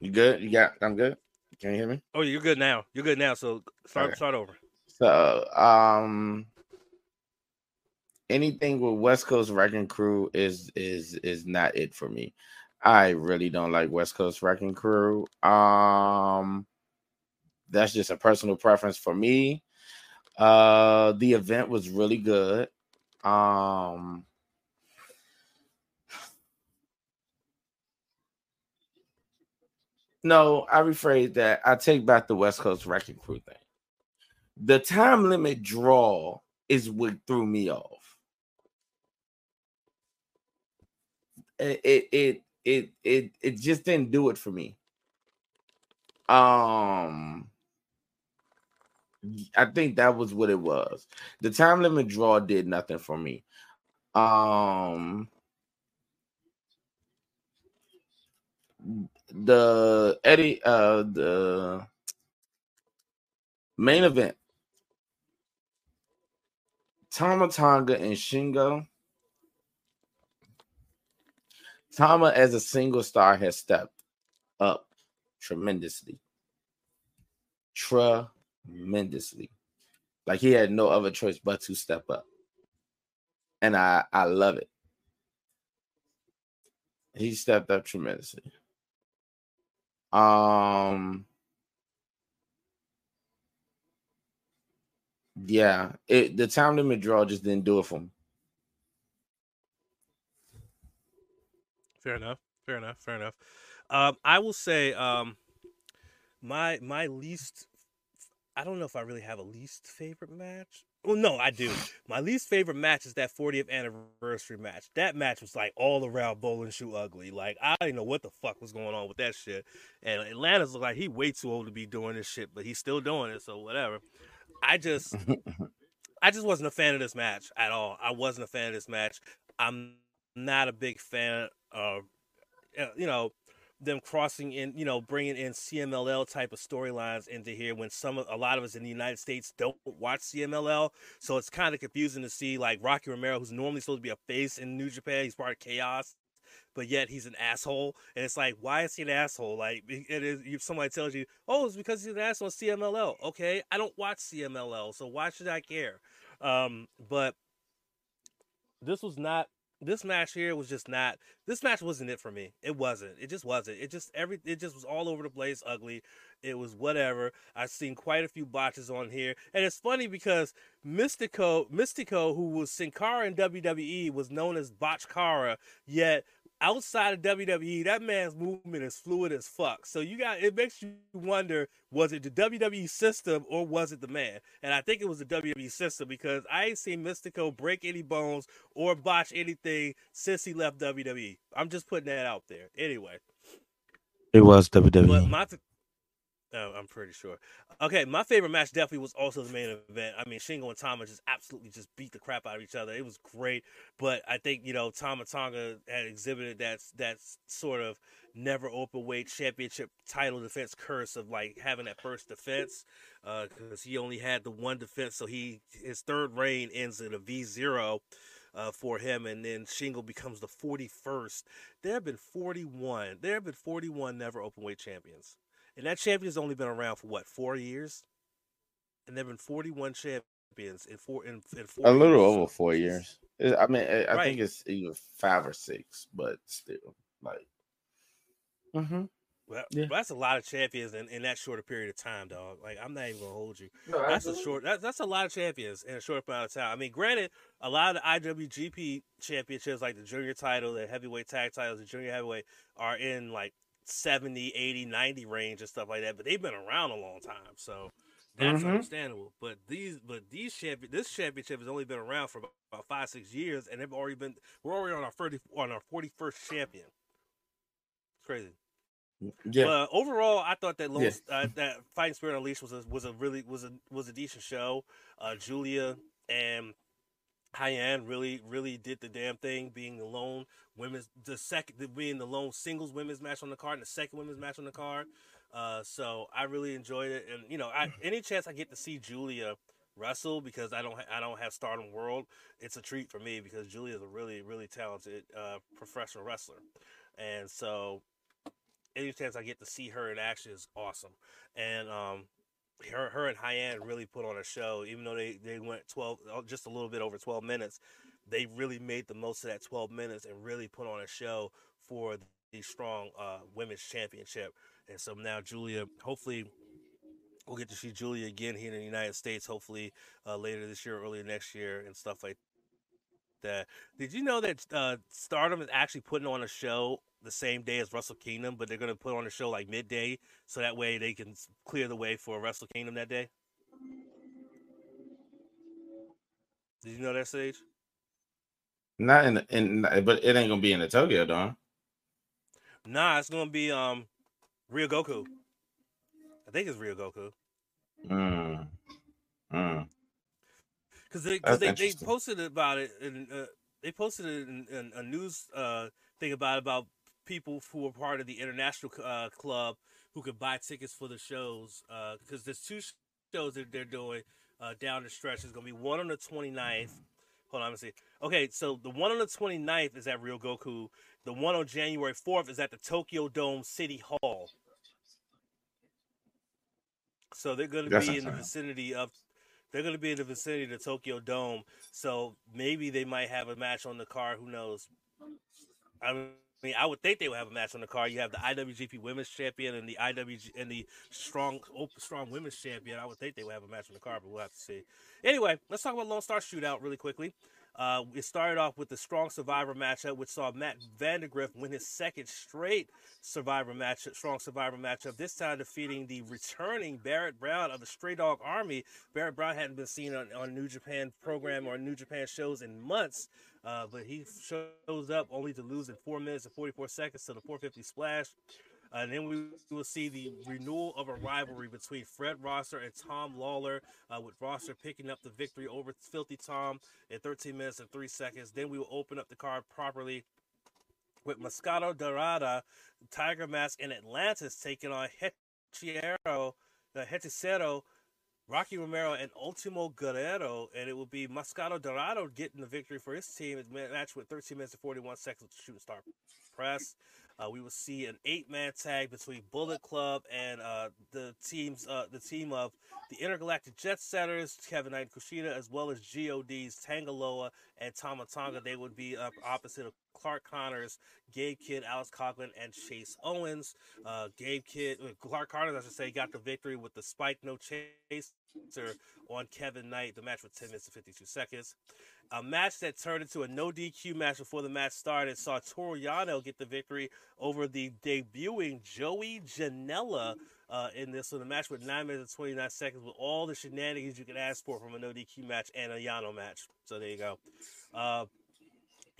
You good? You got? I'm good. Can you hear me? Oh, you're good now. You're good now. So start Okay. start over. So, um, anything with West Coast Wrecking Crew is is is not it for me. I really don't like West Coast Wrecking Crew. Um, that's just a personal preference for me. Uh, the event was really good. Um, no, I rephrase that. I take back the West Coast Wrecking Crew thing the time limit draw is what threw me off. It it it it it, it just didn't do it for me. Um I think that was what it was. The time limit draw did nothing for me. Um the Eddie uh the main event Tama Tonga and Shingo. Tama as a single star has stepped up tremendously. Tremendously. Like he had no other choice but to step up. And I I love it. He stepped up tremendously. Um Yeah, it the time limit draw just didn't do it for me. Fair enough. Fair enough. Fair enough. Um, I will say, um, my my least. I don't know if I really have a least favorite match. Well, no, I do. My least favorite match is that 40th anniversary match. That match was like all around bowling shoe ugly. Like I didn't know what the fuck was going on with that shit. And Atlantis look like he way too old to be doing this shit, but he's still doing it. So whatever. I just I just wasn't a fan of this match at all. I wasn't a fan of this match. I'm not a big fan of, uh, you know, them crossing in, you know, bringing in CMLL type of storylines into here when some, a lot of us in the United States don't watch CMLL. So it's kind of confusing to see like Rocky Romero, who's normally supposed to be a face in New Japan, he's part of Chaos. But yet he's an asshole, and it's like, why is he an asshole? Like, it is. If somebody tells you, "Oh, it's because he's an asshole." CMLL. Okay, I don't watch CMLL, so why should I care? Um, but this was not this match here was just not this match wasn't it for me. It wasn't. It just wasn't. It just every it just was all over the place, ugly. It was whatever. I've seen quite a few botches on here. And it's funny because Místico Místico, who was Sin Cara in WWE, was known as Botchkara, yet outside of WWE, that man's movement is fluid as fuck. So you got it makes you wonder was it the WWE system or was it the man? And I think it was the WWE system because I ain't seen Místico break any bones or botch anything since he left WWE. I'm just putting that out there. Anyway, It was but WWE. my f- oh, I'm pretty sure. Okay, my favorite match definitely was also the main event. I mean, Shingo and Tama just absolutely just beat the crap out of each other. It was great, but I think you know Tama Tonga had exhibited that that sort of never open weight championship title defense curse of like having that first defense because he only had the one defense, so he his third reign ends in a V zero. Uh, for him, and then Shingo becomes the 41st. There have been 41. There have been 41 never open weight champions. And that champion's only been around for what, four years? And there have been 41 champions in four in, in four A little years. over four years. I mean, I I Right. think it's either five or six, but still, like. Mm-hmm. Well, Yeah. that's a lot of champions in, in that shorter period of time, dog. Like I'm not even gonna hold you. That's a short. That's that's a lot of champions in a short amount of time. I mean, granted, a lot of the IWGP championships, like the junior title, the heavyweight tag titles, the junior heavyweight, are in like 70, 80, 90 range and stuff like that. But they've been around a long time, so that's Mhm. understandable. But these, but these champion, this championship has only been around for about, about five, six years, and they've already been. We're already on our thirty, on our forty first champion. It's crazy. Yeah. But overall, I thought that Lone, yeah. uh, that Fighting Spirit Unleashed was a was a really was a was a decent show. Uh, Julia and Hyan really really did the damn thing, being the lone women's the second being the lone singles women's match on the card and the second women's match on the card. Uh, so I really enjoyed it, and you know, I, any chance I get to see Julia wrestle because I don't ha- I don't have Stardom World, it's a treat for me because Julia is a really really talented uh, professional wrestler, and so any chance I get to see her in action is awesome. And um, her her and Hyan really put on a show, even though they they went twelve uh, just a little bit over twelve minutes. They really made the most of that twelve minutes and really put on a show for the strong uh, women's championship. And so now Julia, hopefully we'll get to see Julia again here in the United States, hopefully uh, later this year, early next year, and stuff like that. Did you know that uh, Stardom is actually putting on a show the same day as Wrestle Kingdom, but they're going to put on a show like midday, so that way they can clear the way for Wrestle Kingdom that day? Did you know that, Sage? Not in, in but it ain't gonna be in the Tokyo Dome. Nah, it's gonna be um Ryogoku. I think it's Ryogoku. Mm. Mm. Because they, cause they, they posted about it and uh, they posted in, in a news uh, thing about about people who are part of the international uh, club who could buy tickets for the shows because uh, there's two shows that they're doing uh, down the stretch. There's gonna be one on the 29th. Hold on, let me see. Okay, so the one on the 29th is at Ryogoku. The one on January 4th is at the Tokyo Dome City Hall. So they're going to be in the vicinity of they're going to be in the vicinity of the Tokyo Dome. So maybe they might have a match on the car. Who knows? I mean, I would think they would have a match on the car. You have the IWGP Women's Champion and the IWG and the strong strong Women's Champion. I would think they would have a match on the car, but we'll have to see. Anyway, let's talk about Lone Star Shootout really quickly. Uh, it started off with the strong survivor matchup, which saw Matt Vandagriff win his second straight survivor matchup, strong survivor matchup. This time defeating the returning Barrett Brown of the Stray Dog Army. Barrett Brown hadn't been seen on, on New Japan program or New Japan shows in months, uh, but he shows up only to lose in four minutes and 44 seconds to the 450 splash. Uh, and then we will see the renewal of a rivalry between Fred Rosser and Tom Lawlor, uh, with Rosser picking up the victory over Filthy Tom in 13 minutes and 3 seconds. Then we will open up the card properly with Máscara Dorada, Tiger Mask, and Atlantis taking on Hechicero, uh, Hechicero, Rocky Romero, and Ultimo Guerrero. And it will be Máscara Dorada getting the victory for his team. It's match with 13 minutes and 41 seconds with Shooting Star Press. Uh, we will see an eight-man tag between Bullet Club and uh, the teams, uh, the team of the Intergalactic Jet Setters, Kevin Knight and Kushida, as well as GOD's Tanga Loa and Tama Tonga. They would be opposite of Clark Connors, Gabe Kidd, Alex Coughlin, and Chase Owens. Uh, Gabe Kidd, uh, Clark Connors, I should say, got the victory with the spike no chase on Kevin Knight. The match was 10 minutes and 52 seconds. A match that turned into a no DQ match before the match started saw Toru Yano get the victory over the debuting Joey Janela uh, in this one. The match with 9 minutes and 29 seconds with all the shenanigans you can ask for from a no DQ match and a Yano match. So there you go. Uh,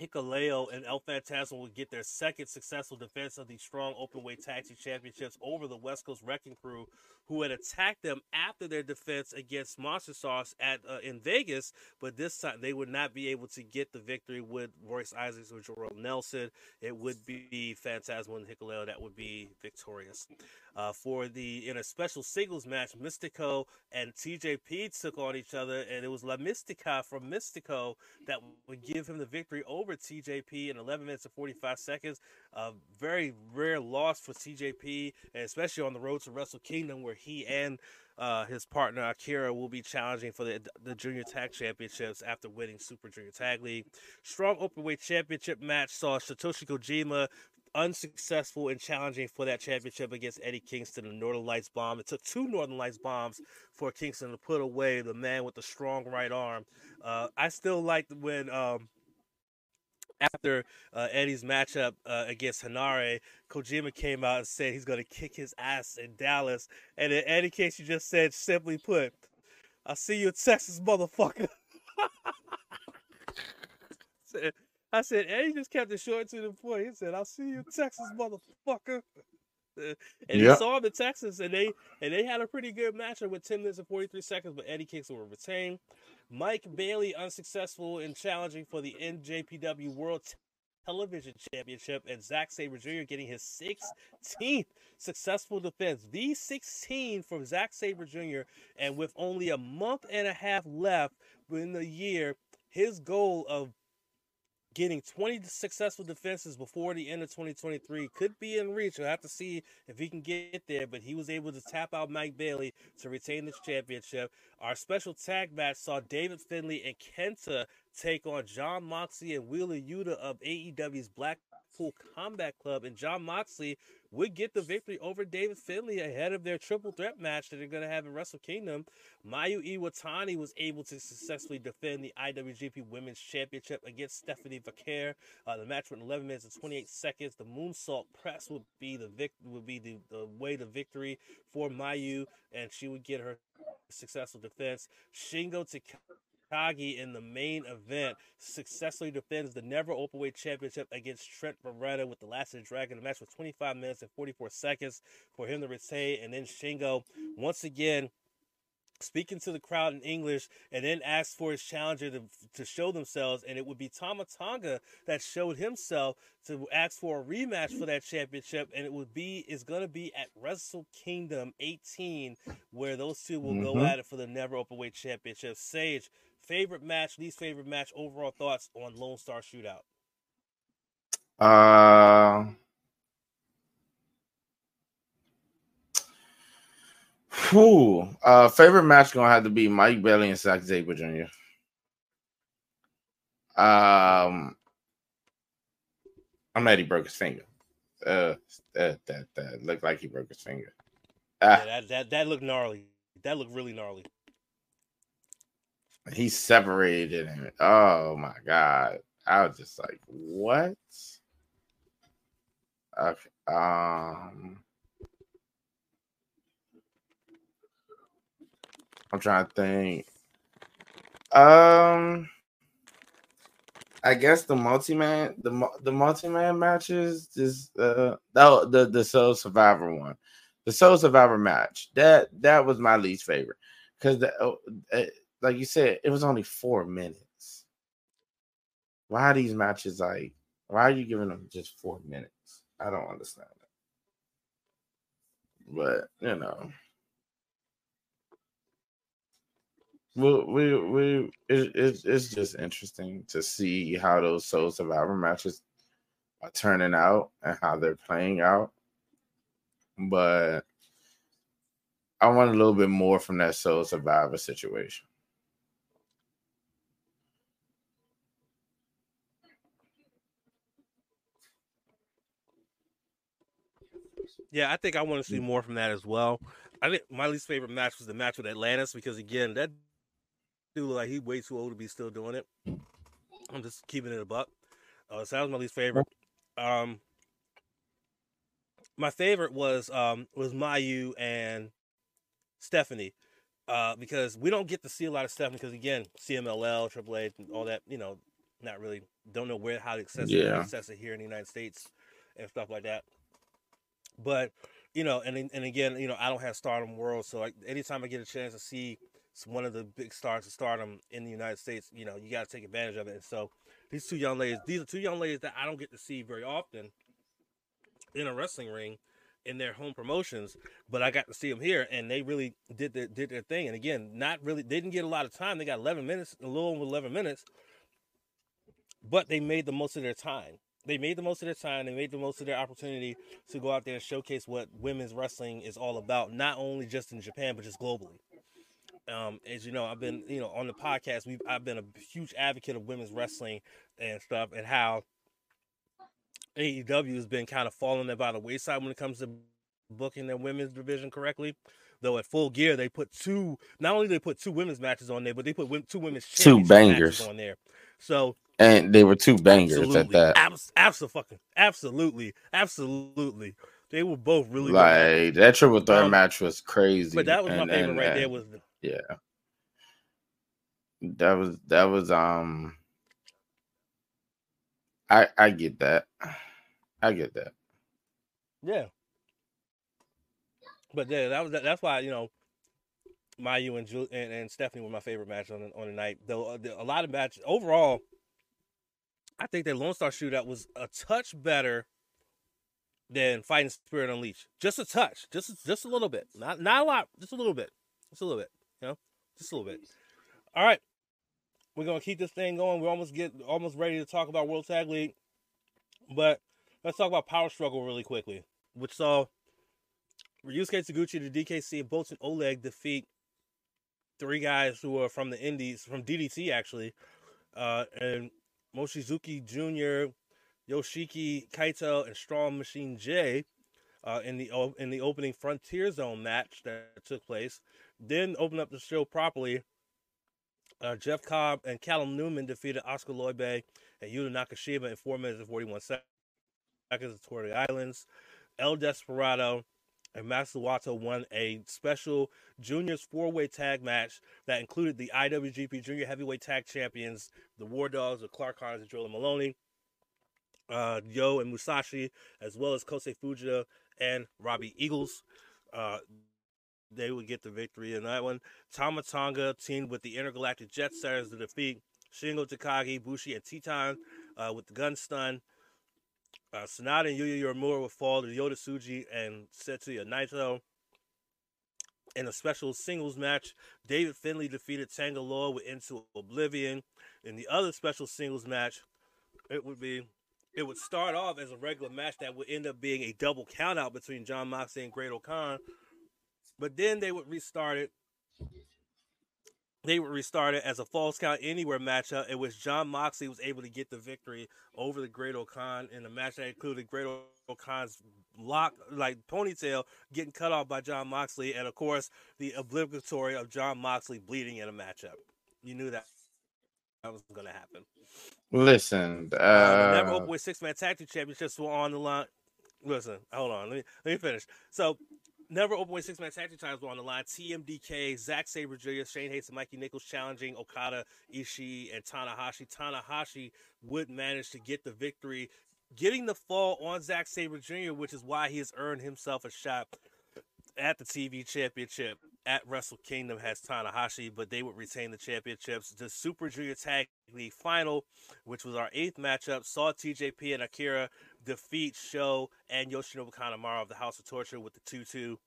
Hikuleo and El Phantasmo will get their second successful defense of the strong openweight tag team championships over the West Coast Wrecking Crew, who had attacked them after their defense against Monster Sauce at uh, in Vegas. But this time they would not be able to get the victory with Royce Isaacs or Jorel Nelson. It would be Phantasmo and Hikuleo that would be victorious. Uh, for the in a special singles match, Místico and TJP took on each other, and it was La Mística from Místico that would give him the victory over TJP in 11 minutes and 45 seconds. A very rare loss for and especially on the road to Wrestle Kingdom, where he and uh, his partner Akira will be challenging for the the Junior Tag Championships after winning Super Junior Tag League. Strong Openweight Championship match saw Satoshi Kojima unsuccessful in challenging for that championship against Eddie Kingston and Northern Lights bomb. It took two Northern Lights bombs for Kingston to put away the man with the strong right arm. Uh, I still like when um, after uh, Eddie's matchup uh, against Henare, Kojima came out and said he's going to kick his ass in Dallas. And in Eddie Kingston just said, simply put, I'll see you in Texas, motherfucker. I said, Eddie just kept it short to the point. He said, I'll see you in Texas, motherfucker. and yep. he saw him in Texas, and they and they had a pretty good matchup with 10 minutes and 43 seconds, but Eddie Kingston will retain. Mike Bailey unsuccessful in challenging for the NJPW World Television Championship, and Zack Sabre Jr. getting his 16th successful defense. The 16 from Zack Sabre Jr. And with only a month and a half left in the year, his goal of getting 20 successful defenses before the end of 2023 could be in reach. We'll have to see if he can get there, but he was able to tap out Mike Bailey to retain this championship. Our special tag match saw David Finlay and Kenta take on John Moxley and Wheeler Yuta of AEW's Blackpool Combat Club, and John Moxley would get the victory over David Finlay ahead of their triple threat match that they're going to have in Wrestle Kingdom. Mayu Iwatani was able to successfully defend the IWGP Women's Championship against Stephanie Vaquer. Uh, the match went 11 minutes and 28 seconds. The moonsault press would be the vic- would be the, the way to victory for Mayu, and she would get her successful defense. Shingo Takagi Takagi in the main event successfully defends the never openweight championship against Trent Beretta with the last of the dragon. The match was 25 minutes and 44 seconds for him to retain, and then Shingo once again speaking to the crowd in English, and then asked for his challenger to, to show themselves. And it would be Tama Tonga that showed himself to ask for a rematch for that championship. And it would be is going to be at Wrestle Kingdom 18, where those two will mm-hmm. go at it for the never openweight championship. Sage, Favorite match, least favorite match, overall thoughts on Lone Star Shootout? Uh, whew, uh, favorite match gonna have to be Mike Bailey and Zack Sabre Jr. Um, I'm mad he broke his finger. Uh, that that that looked like he broke his finger. Ah. Yeah, that that that looked gnarly. That looked really gnarly. He separated him. Oh my god. I was just like, what? Okay. Um I'm trying to think. Um I guess the multi-man, the the multi-man matches, just uh the the the Soul Survivor one, the Soul Survivor match. That that was my least favorite because the uh, like you said, it was only four minutes. Why are these matches like? Why are you giving them just four minutes? I don't understand it. But you know, we we we it, it, it's just interesting to see how those Soul Survivor matches are turning out and how they're playing out. But I want a little bit more from that Soul Survivor situation. Yeah, I think I want to see mm. more from that as well. I think my least favorite match was the match with Atlantis because again, that dude like he way too old to be still doing it. I'm just keeping it a buck. Uh, so that was my least favorite. Um, my favorite was um was Mayu and Stephanie. Uh, because we don't get to see a lot of Stephanie because again, CMLL, AAA, and all that, you know, not really don't know where how to access, yeah. access it here in the United States and stuff like that. But you know, and and again, you know, I don't have Stardom World, so like anytime I get a chance to see one of the big stars of Stardom in the United States, you know, you got to take advantage of it. And so these two young ladies, these are two young ladies that I don't get to see very often in a wrestling ring in their home promotions, but I got to see them here, and they really did their did their thing. And again, not really, they didn't get a lot of time. They got 11 minutes, a little over 11 minutes, but they made the most of their time they made the most of their time. They made the most of their opportunity to go out there and showcase what women's wrestling is all about, not only just in Japan but just globally. Um, as you know, I've been you know on the podcast. We've I've been a huge advocate of women's wrestling and stuff, and how AEW has been kind of falling by the wayside when it comes to booking their women's division correctly. Though at full gear, they put two. Not only they put two women's matches on there, but they put two women's two bangers on there. So and they were two bangers absolutely. at that. Abs- absolutely, absolutely, absolutely. They were both really like good. that triple threat um, match was crazy. But that was and, my favorite and, right and, there. Was the- yeah, that was that was um. I I get that. I get that. Yeah. But yeah, that was that's why you know, Mayu and Ju- and, and Stephanie were my favorite match on the, on the night. Though a lot of matches overall, I think that Lone Star Shootout was a touch better than Fighting Spirit Unleashed. Just a touch, just just a little bit, not not a lot, just a little bit, just a little bit, you know, just a little bit. All right, we're gonna keep this thing going. We're almost get almost ready to talk about World Tag League, but let's talk about Power Struggle really quickly, which saw Ryusuke Taguchi, the DKC, and Boltin Oleg defeat three guys who are from the Indies, from DDT actually, uh, and Mochizuki Jr., Yoshiki Kaito, and Strong Machine J uh, in the in the opening Frontier Zone match that took place. Then open up the show properly. Uh, Jeff Cobb and Callum Newman defeated Oskar Leube and Yuto Nakashima in 4 minutes and 41 seconds of the Islands. El Desperado and Master won a special juniors four-way tag match that included the IWGP Junior Heavyweight Tag Champions, the War Dogs of Clark Connors and Joe Moloney, uh, Yo and Musashi, as well as Kosei Fujita and Robbie Eagles. Uh, they would get the victory in that one. Tama Tonga teamed with the Intergalactic Jet Setters to defeat Shingo Takagi, Bushi, and Titan uh, with the gun stun. Uh, Sanada and Yuya Uemura would fall to Yota Tsuji and Tetsuya Naito. In a special singles match, David Finlay defeated Tangaloa with Into Oblivion. In the other special singles match, it would be it would start off as a regular match that would end up being a double countout between John Moxley and Great-O-Khan. But then they would restart it. They would restart it as a falls count anywhere matchup in which John Moxley was able to get the victory over the Great-O-Khan in a match that included Great O'Con's lock, like ponytail, getting cut off by John Moxley, and of course the obligatory of John Moxley bleeding in a matchup. You knew that that was going to happen. Listen, uh, uh, never open with six man tag team championships were on the line. Listen, hold on, let me let me finish. So, never open six man tag team titles were on the line. TMDK, Zack Sabre Jr., Shane Haste, and Mikey Nicholls challenging Okada, Ishii, and Tanahashi. Tanahashi would manage to get the victory, getting the fall on Zack Sabre Jr., which is why he has earned himself a shot at the TV championship at Wrestle Kingdom has Tanahashi, but they would retain the championships. The Super Junior Tag League Final, which was our eighth matchup, saw TJP and Akira defeat Show and Yoshinobu Kanemaru of the House of Torture with the 2 2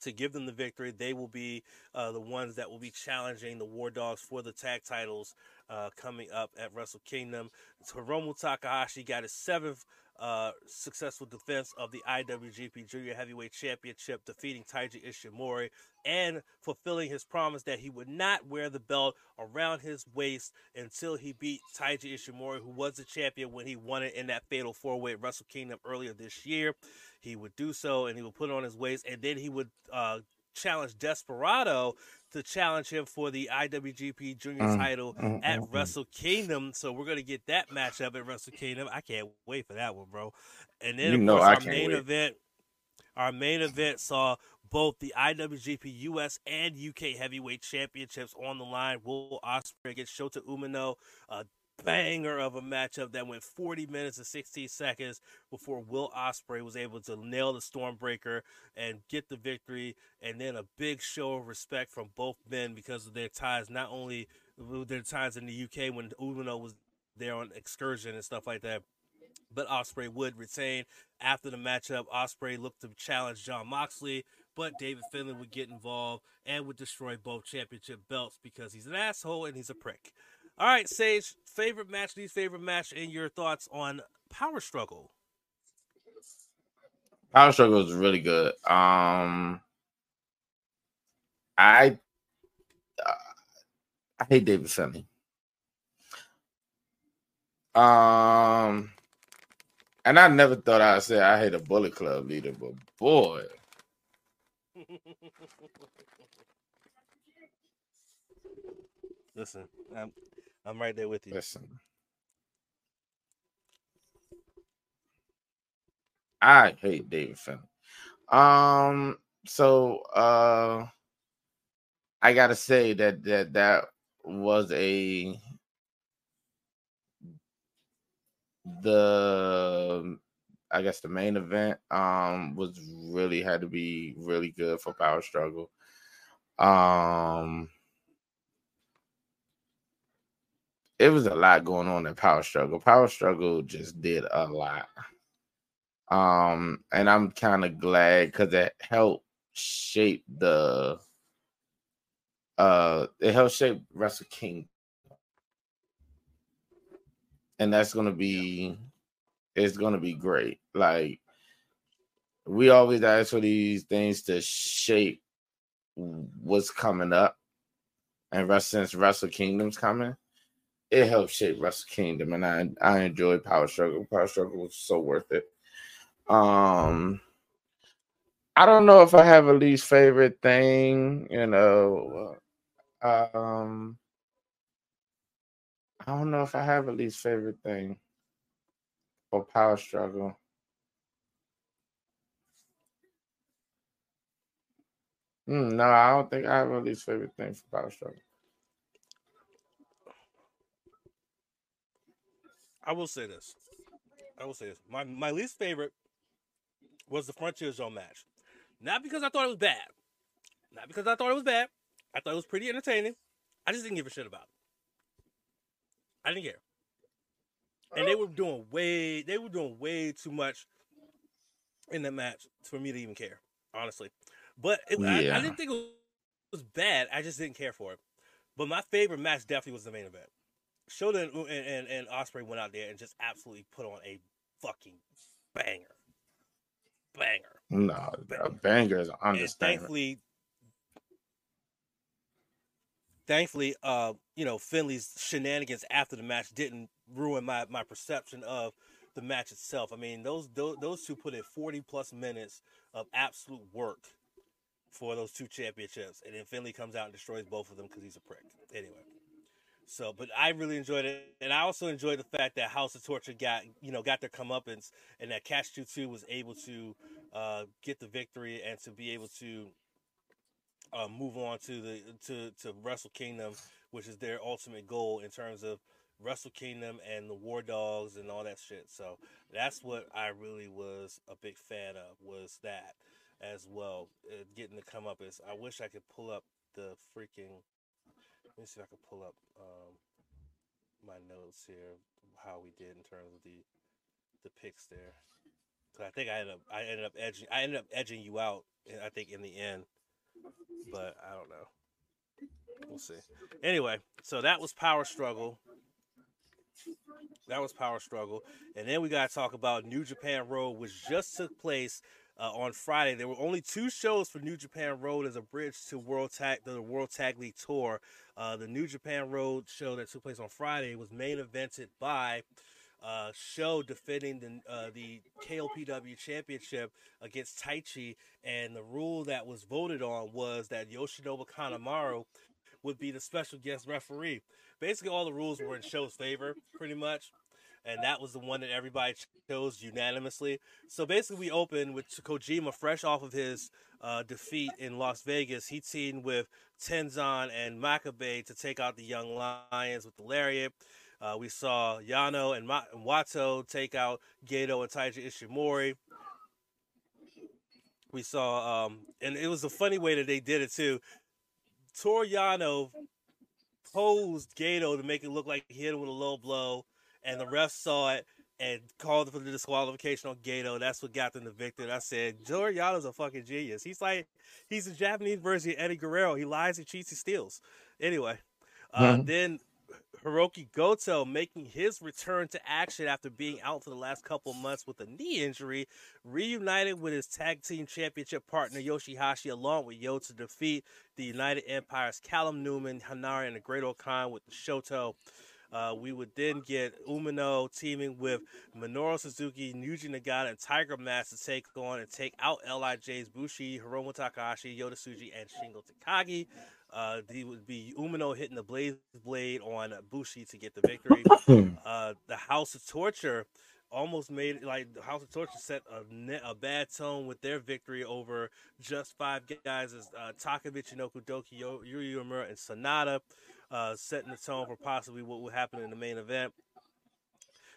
to give them the victory. They will be uh, the ones that will be challenging the War Dogs for the tag titles uh, coming up at Wrestle Kingdom. Hiromu Takahashi got his seventh uh, successful defense of the IWGP Junior Heavyweight Championship, defeating Taiji Ishimori and fulfilling his promise that he would not wear the belt around his waist until he beat Taiji Ishimori, who was the champion when he won it in that fatal four way at Wrestle Kingdom earlier this year. He would do so and he would put it on his waist, and then he would uh, challenge Desperado to challenge him for the IWGP Junior mm, title mm, at mm, mm, Wrestle Kingdom. So we're gonna get that matchup at Wrestle Kingdom. I can't wait for that one, bro. And then you of course, our main wait. event, our main event saw both the IWGP US and UK Heavyweight Championships on the line. Will Ospreay against Shota Umino. Uh, banger of a matchup that went 40 minutes and 16 seconds before Will Ospreay was able to nail the Stormbreaker and get the victory. And then a big show of respect from both men because of their ties, not only their ties in the UK when Umino was there on excursion and stuff like that. But Ospreay would retain after the matchup. Ospreay looked to challenge John Moxley, but David Finlay would get involved and would destroy both championship belts because he's an asshole and he's a prick. All right, Sage, favorite match, least favorite match, and your thoughts on Power Struggle. Power Struggle is really good. Um, I uh, I hate David. Um, and I never thought I'd say I hate a Bullet Club leader, but boy. Listen, I'm I'm right there with you. Listen. I hate David Finlay. Um, so uh I gotta say that that that was a the I guess the main event um was really had to be really good for Power Struggle. Um it was a lot going on in Power Struggle. Power Struggle just did a lot. Um, and I'm kind of glad because it helped shape the uh it helped shape Wrestle King. And that's gonna be it's gonna be great. Like we always ask for these things to shape what's coming up. And since Wrestle Kingdom's coming, it helped shape Wrestle Kingdom, and I I enjoyed Power Struggle. Power Struggle was so worth it. Um, I don't know if I have a least favorite thing. You know, um, I don't know if I have a least favorite thing for Power Struggle. Mm, no, I don't think I have a least favorite thing for Power Struggle. I will say this. I will say this. My my least favorite was the Frontier Zone match. Not because I thought it was bad. Not because I thought it was bad. I thought it was pretty entertaining. I just didn't give a shit about it. I didn't care. And they were oh. doing way they were doing way too much in that match for me to even care, honestly. But it, yeah. I, I didn't think it was bad. I just didn't care for it. But my favorite match definitely was the main event. Shota and, and, and Ospreay went out there and just absolutely put on a fucking banger. Banger. No, a banger is an understatement. thankfully, thankfully, uh, you know, Finlay's shenanigans after the match didn't ruin my my perception of the match itself. I mean, those those, those two put in 40 plus minutes of absolute work for those two championships, and then Finley comes out and destroys both of them because he's a prick. Anyway. So, but I really enjoyed it, and I also enjoyed the fact that House of Torture got you know got their comeuppance, and that Catch Two Two was able to uh, get the victory and to be able to uh, move on to the to to Wrestle Kingdom, which is their ultimate goal in terms of Wrestle Kingdom and the War Dogs and all that shit. So that's what I really was a big fan of was that as well, uh, getting to come up. Is I wish I could pull up the freaking let me see if I can pull up um, my notes here, how we did in terms of the the picks there. Cause I think I ended up I ended up edging I ended up edging you out. I think in the end, but I don't know. We'll see. Anyway, so that was Power Struggle. That was Power Struggle, and then we got to talk about New Japan Road, which just took place uh, on Friday. There were only two shows for New Japan Road as a bridge to World Tag the World Tag League Tour. Uh, the New Japan Road show that took place on Friday was main evented by uh, SHO defending the uh, the KOPW championship against Taichi, and the rule that was voted on was that Yoshinobu Kanemaru would be the special guest referee. Basically, all the rules were in Show's favor, pretty much and that was the one that everybody chose unanimously. So basically, we opened with Kojima fresh off of his uh, defeat in Las Vegas. He teamed with Tenzan and Makabe to take out the Young Lions with the Lariat. Uh, we saw Yano and, Ma- and Wato take out Gedo and Taiji Ishimori. We saw, um, and it was a funny way that they did it too. Toru Yano posed Gedo to make it look like he hit him with a low blow and the ref saw it and called for the disqualification on Gedo. That's what got them the victory. I said, Toru Yano's a fucking genius. He's like, he's a Japanese version of Eddie Guerrero. He lies, he cheats, he steals. Anyway, uh, mm-hmm. then Hiroki Goto making his return to action after being out for the last couple months with a knee injury, reunited with his tag team championship partner Yoshihashi along with Yo to defeat the United Empire's Callum Newman, Henare, and the Great-O-Khan with the Shoto. Uh, we would then get Umino teaming with Minoru Suzuki, Yuji Nagata, and Tiger Mask to take on and take out LIJ's Bushi, Hiromu Takahashi, Yota Tsuji, and Shingo Takagi. Uh, he would be Umino hitting the Blaze Blade on Bushi to get the victory. uh, the House of Torture almost made like the House of Torture set a, a bad tone with their victory over just five guys as uh, Taka Michinoku Douki, Yuya Uemura, and Sanada uh, setting the tone for possibly what will happen in the main event.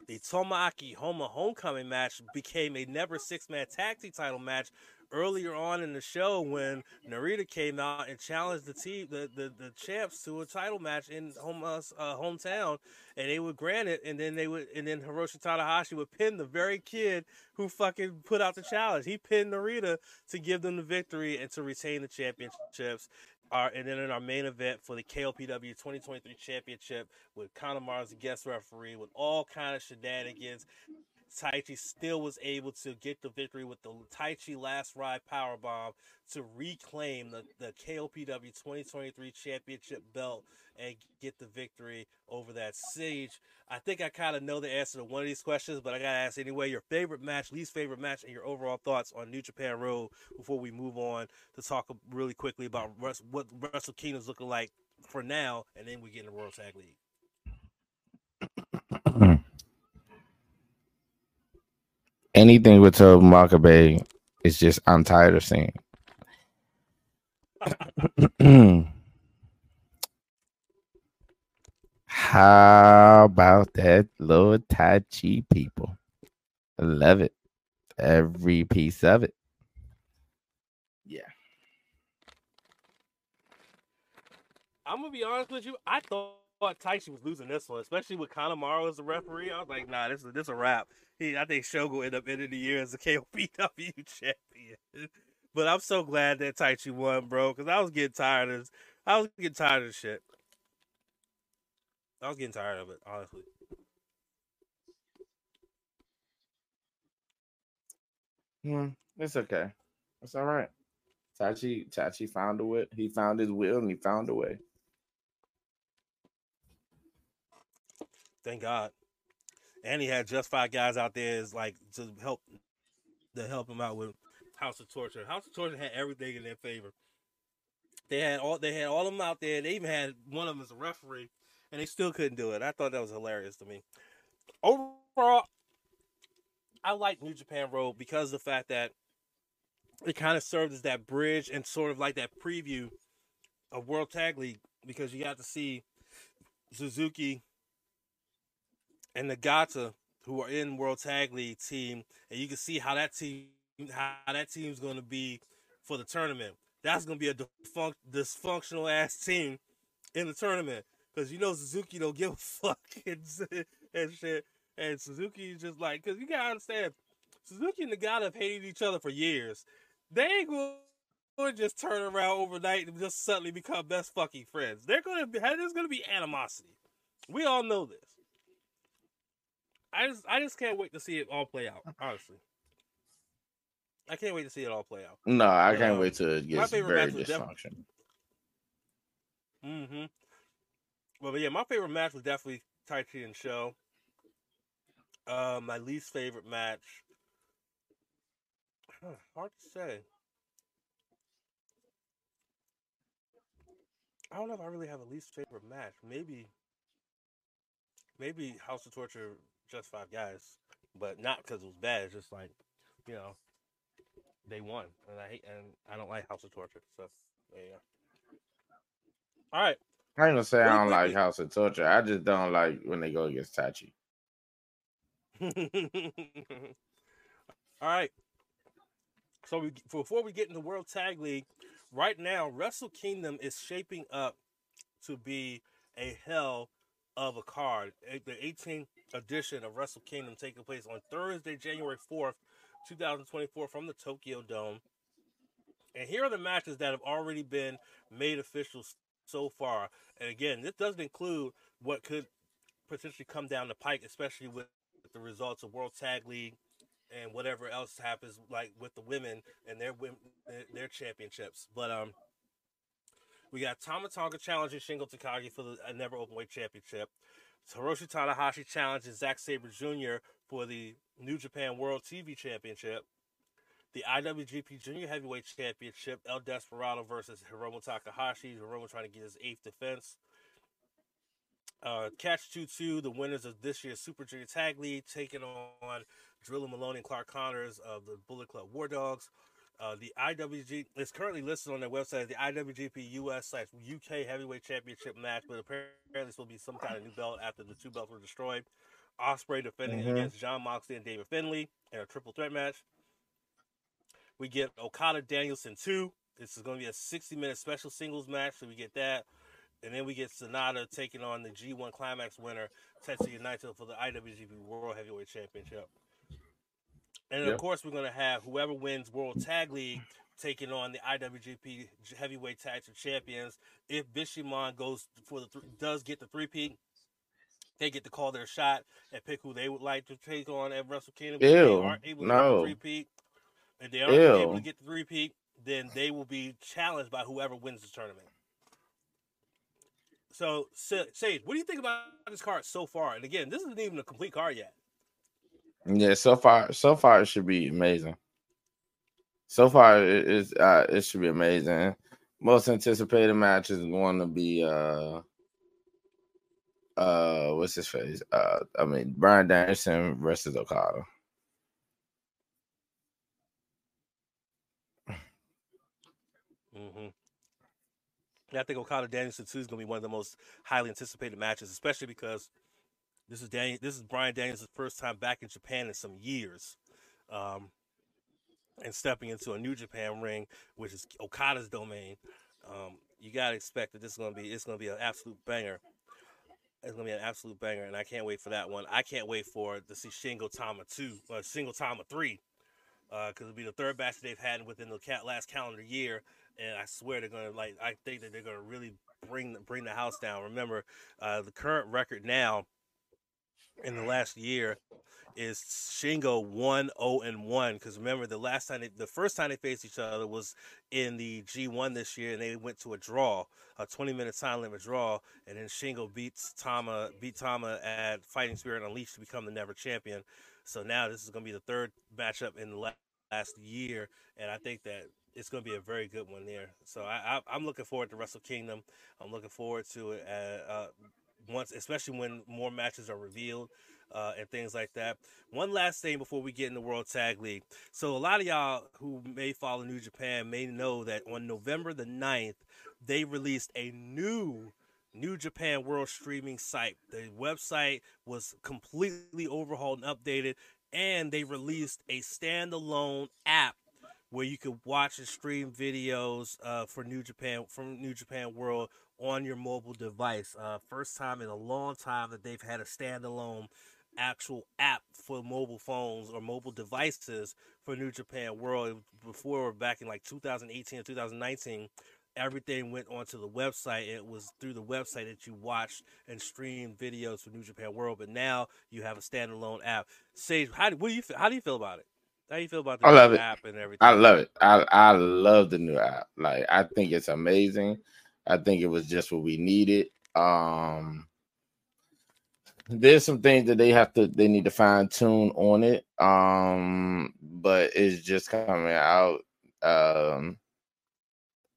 The Tomoaki Honma homecoming match became a never six man tag team title match earlier on in the show when Narita came out and challenged the team, the, the, the champs to a title match in home uh, hometown, and they would grant it, and then they would, and then Hiroshi Tanahashi would pin the very kid who fucking put out the challenge. He pinned Narita to give them the victory and to retain the championships. Our, and then in our main event for the KOPW 2023 Championship with as a guest referee with all kind of shenanigans. Taichi still was able to get the victory with the Taichi last ride power bomb to reclaim the, the KOPW 2023 championship belt and get the victory over that siege. I think I kind of know the answer to one of these questions, but I gotta ask anyway. Your favorite match, least favorite match, and your overall thoughts on New Japan Road before we move on to talk really quickly about what Wrestle Kingdom's looking like for now, and then we get in the World Tag League. Anything with Togi Makabe is just I'm tired of seeing. How about that little Tai Chi people? I love it. Every piece of it. Yeah. I'm gonna be honest with you. I thought Taichi was losing this one, especially with Kanemaru as the referee. I was like, nah, this is this a wrap. He, I think Shogo end up ending the year as the KOPW champion. but I'm so glad that Taichi won, bro, because I was getting tired of I was getting tired of shit. I was getting tired of it, honestly. Hmm, it's okay. It's all right. Tachi Tachi found a way. He found his will and he found a way. Thank God and he had just five guys out there is like to help to help him out with House of Torture. House of Torture had everything in their favor. They had all they had all of them out there. They even had one of them as a referee, and they still couldn't do it. I thought that was hilarious to me. Overall, I like New Japan Road because the fact that it kind of served as that bridge and sort of like that preview of World Tag League because you got to see Suzuki and Nagata, who are in World Tag League team, and you can see how that team how that team's going to be for the tournament. That's going to be a dysfunctional ass team in the tournament because you know Suzuki don't give a fuck and, and shit. And Suzuki is just like, because you gotta understand, Suzuki and Nagata have hated each other for years. They ain't going to just turn around overnight and just suddenly become best fucking friends. They're going to be, there's going to be animosity. We all know this. I just I just can't wait to see it all play out. Honestly, I can't wait to see it all play out. No, I but, can't um, wait to get my favorite very match dysfunction. Def- mm-hmm. Well, but yeah, my favorite match was definitely Taichi and Show. Uh, my least favorite match. Huh, hard to say. I don't know if I really have a least favorite match. Maybe, maybe House of Torture just five guys, but not because it was bad. It's just like, you know, they won, and I hate and I don't like House of Torture. So yeah. All right. I ain't gonna say I don't like House of Torture. I just don't like when they go against Tachi. All right. So we, before we get into World Tag League, right now Wrestle Kingdom is shaping up to be a hell of a card. The 18th edition of Wrestle Kingdom taking place on Thursday, January 4th, 2024, from the Tokyo Dome. And here are the matches that have already been made official so far. And again, this doesn't include what could potentially come down the pike, especially with the results of World Tag League and whatever else happens, like with the women and their their championships. But um, we got Tama Tonga challenging Shingo Takagi for the Never Openweight Championship. Hiroshi Tanahashi challenges Zack Sabre Jr. for the New Japan World TV Championship. The IWGP Junior Heavyweight Championship, El Desperado versus Hiromu Takahashi. Hiromu trying to get his eighth defense. Uh, Catch 2 2, the winners of this year's Super Junior Tag League, taking on Drilla Moloney and Clark Connors of the Bullet Club War Dogs. Uh, the IWG is currently listed on their website as the IWGP US slash UK Heavyweight Championship match, but apparently this will be some kind of new belt after the two belts were destroyed. Ospreay defending Mhm. against Jon Moxley and David Finlay in a triple threat match. We get Okada Danielson 2. This is going to be a 60 minute special singles match, so we get that. And then we get Sanada taking on the G1 Climax winner, Tetsuya Naito, for the IWGP World Heavyweight Championship. And of course, we're going to have whoever wins World Tag League taking on the IWGP Heavyweight Tag Team Champions. If Bishamon goes for the th- does get the three peat, they get to call their shot and pick who they would like to take on at Wrestle Kingdom. If they aren't able to no. get the three and they aren't able to get the three peat, then they will be challenged by whoever wins the tournament. So, Sa- Sage, what do you think about this card so far? And again, this isn't even a complete card yet. Yeah, so far, so far it should be amazing. So far, it is uh, it should be amazing. Most anticipated match is going to be uh uh what's his face? Uh, I mean Bryan Danielson versus Okada. Mm-hmm. Yeah, I think Okada Danielson too is going to be one of the most highly anticipated matches, especially because this is Daniel, this is Bryan Daniels' first time back in Japan in some years, um, and stepping into a New Japan ring, which is Okada's domain. Um, you gotta expect that this is to be it's to be an absolute banger. It's to be an absolute banger, and I can't wait for that one. I can't wait for to see Shingo Tama two or Shingo Tama three, because it'll be the third match they've had within the last calendar year and I swear they're gonna like. I think that they're gonna really bring bring the house down. Remember, uh, the current record now in the last year is Shingo one zero and one. Because remember, the last time, they, the first time they faced each other was in the G one this year, and they went to a draw, a twenty minute time limit draw, and then Shingo beats Tama beat Tama at Fighting Spirit Unleashed to become the Never Champion. So now this is gonna be the third matchup in the la- last year, and I think that it's going to be a very good one there. So I, I'm looking forward to Wrestle Kingdom. I'm looking forward to it uh, uh, once, especially when more matches are revealed uh, and things like that. One last thing before we get in the World Tag League. So a lot of y'all who may follow New Japan may know that on November the 9th, they released a new New Japan World streaming site. The website was completely overhauled and updated, and they released a standalone app where you could watch and stream videos uh, for New Japan from New Japan World on your mobile device. Uh, first time in a long time that they've had a standalone actual app for mobile phones or mobile devices for New Japan World. Before back in like 2018 or 2019, everything went onto the website. It was through the website that you watched and streamed videos for New Japan World. But now you have a standalone app. Sage, how do, what do you feel, how do you feel about it? How do you feel about the I love it. app and everything? I love it. I I love the new app. Like I think it's amazing. I think it was just what we needed. Um there's some things that they have to they need to fine tune on it. Um, but it's just coming out. Um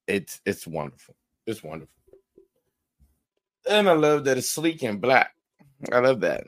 it's it's wonderful. It's wonderful. And I love that it's sleek and black. I love that.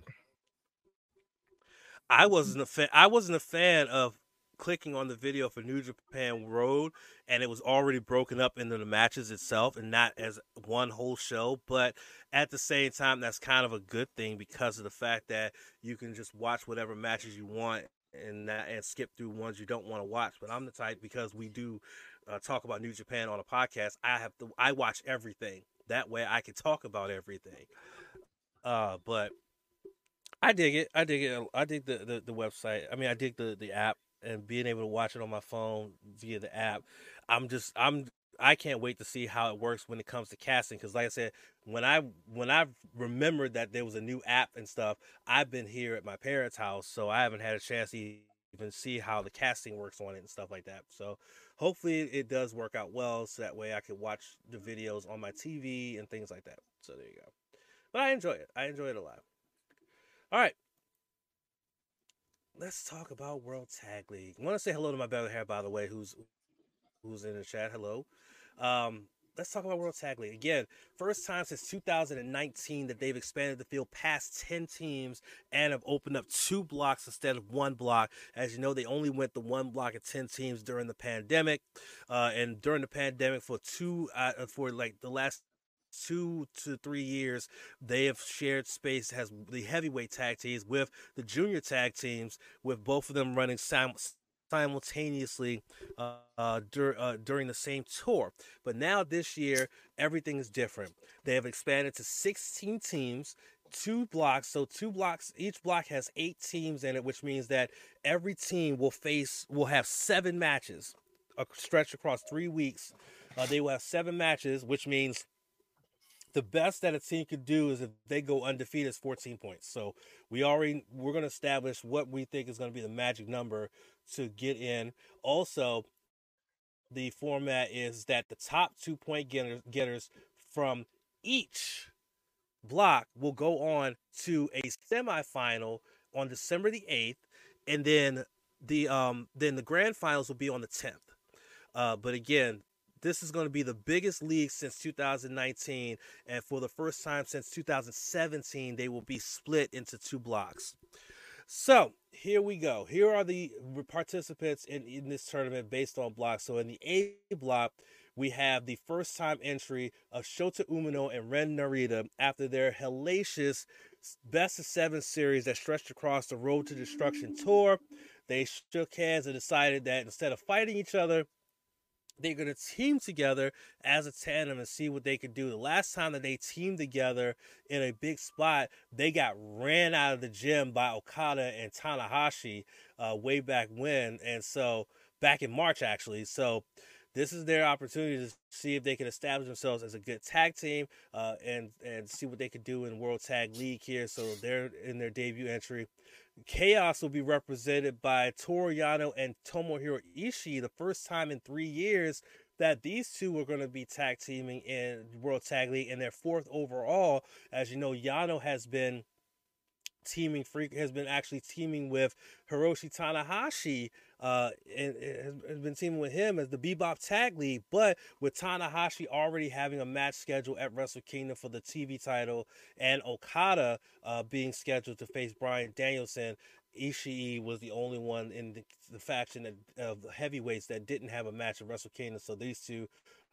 I wasn't a fan. I wasn't a fan of clicking on the video for New Japan Road, and it was already broken up into the matches itself, and not as one whole show. But at the same time, that's kind of a good thing because of the fact that you can just watch whatever matches you want and not, and skip through ones you don't want to watch. But I'm the type because we do uh, talk about New Japan on a podcast. I have to. I watch everything. That way, I can talk about everything. Uh, but I dig it. I dig it. I dig the, the, the website. I mean, I dig the, the app and being able to watch it on my phone via the app. I'm just I'm I can't wait to see how it works when it comes to casting because, like I said, when I when I remembered that there was a new app and stuff, I've been here at my parents' house, so I haven't had a chance to even see how the casting works on it and stuff like that. So hopefully it does work out well, so that way I can watch the videos on my TV and things like that. So there you go. But I enjoy it. I enjoy it a lot. All right. Let's talk about World Tag League. I want to say hello to my brother here, by the way, who's who's in the chat. Hello. Um, let's talk about World Tag League again. First time since 2019 that they've expanded the field past 10 teams and have opened up two blocks instead of one block. As you know, they only went the one block of 10 teams during the pandemic, uh, and during the pandemic for two uh, for like the last two to three years, they have shared space has the heavyweight tag teams with the junior tag teams, with both of them running sim- simultaneously uh, uh, dur- uh, during the same tour. But now this year, everything is different. They have expanded to 16 teams two blocks. So two blocks, each block has eight teams in it, which means that every team will face will have seven matches, a stretch across three weeks. Uh, they will have seven matches, which means the best that a team could do is if they go undefeated is 14 points. So we already we're going to establish what we think is going to be the magic number to get in. Also, the format is that the top two point getters, getters from each block will go on to a semifinal on December the 8th and then the um then the grand finals will be on the 10th. Uh, but again, this is going to be the biggest league since 2019 and for the first time since 2017 they will be split into two blocks. So, here we go. Here are the participants in, in this tournament based on blocks. So in the A block, we have the first time entry of Shota Umino and Ren Narita after their hellacious best of seven series that stretched across the Road to Destruction tour. They shook hands and decided that instead of fighting each other, they're going to team together as a tandem and see what they can do. The last time that they teamed together in a big spot, they got ran out of the gym by Okada and Tanahashi uh, way back when. And so, back in March, actually. So, this is their opportunity to see if they can establish themselves as a good tag team uh, and and see what they can do in World Tag League here. So they're in their debut entry. Chaos will be represented by Toru Yano and Tomohiro Ishii, the first time in three years that these two are going to be tag teaming in World Tag League and their fourth overall. As you know, Yano has been teaming freak has been actually teaming with Hiroshi Tanahashi uh, and has been teaming with him as the Bebop Tag League. But with Tanahashi already having a match scheduled at Wrestle Kingdom for the TV title, and Okada uh, being scheduled to face Bryan Danielson, Ishii was the only one in the, the faction of heavyweights that didn't have a match at Wrestle Kingdom. So these two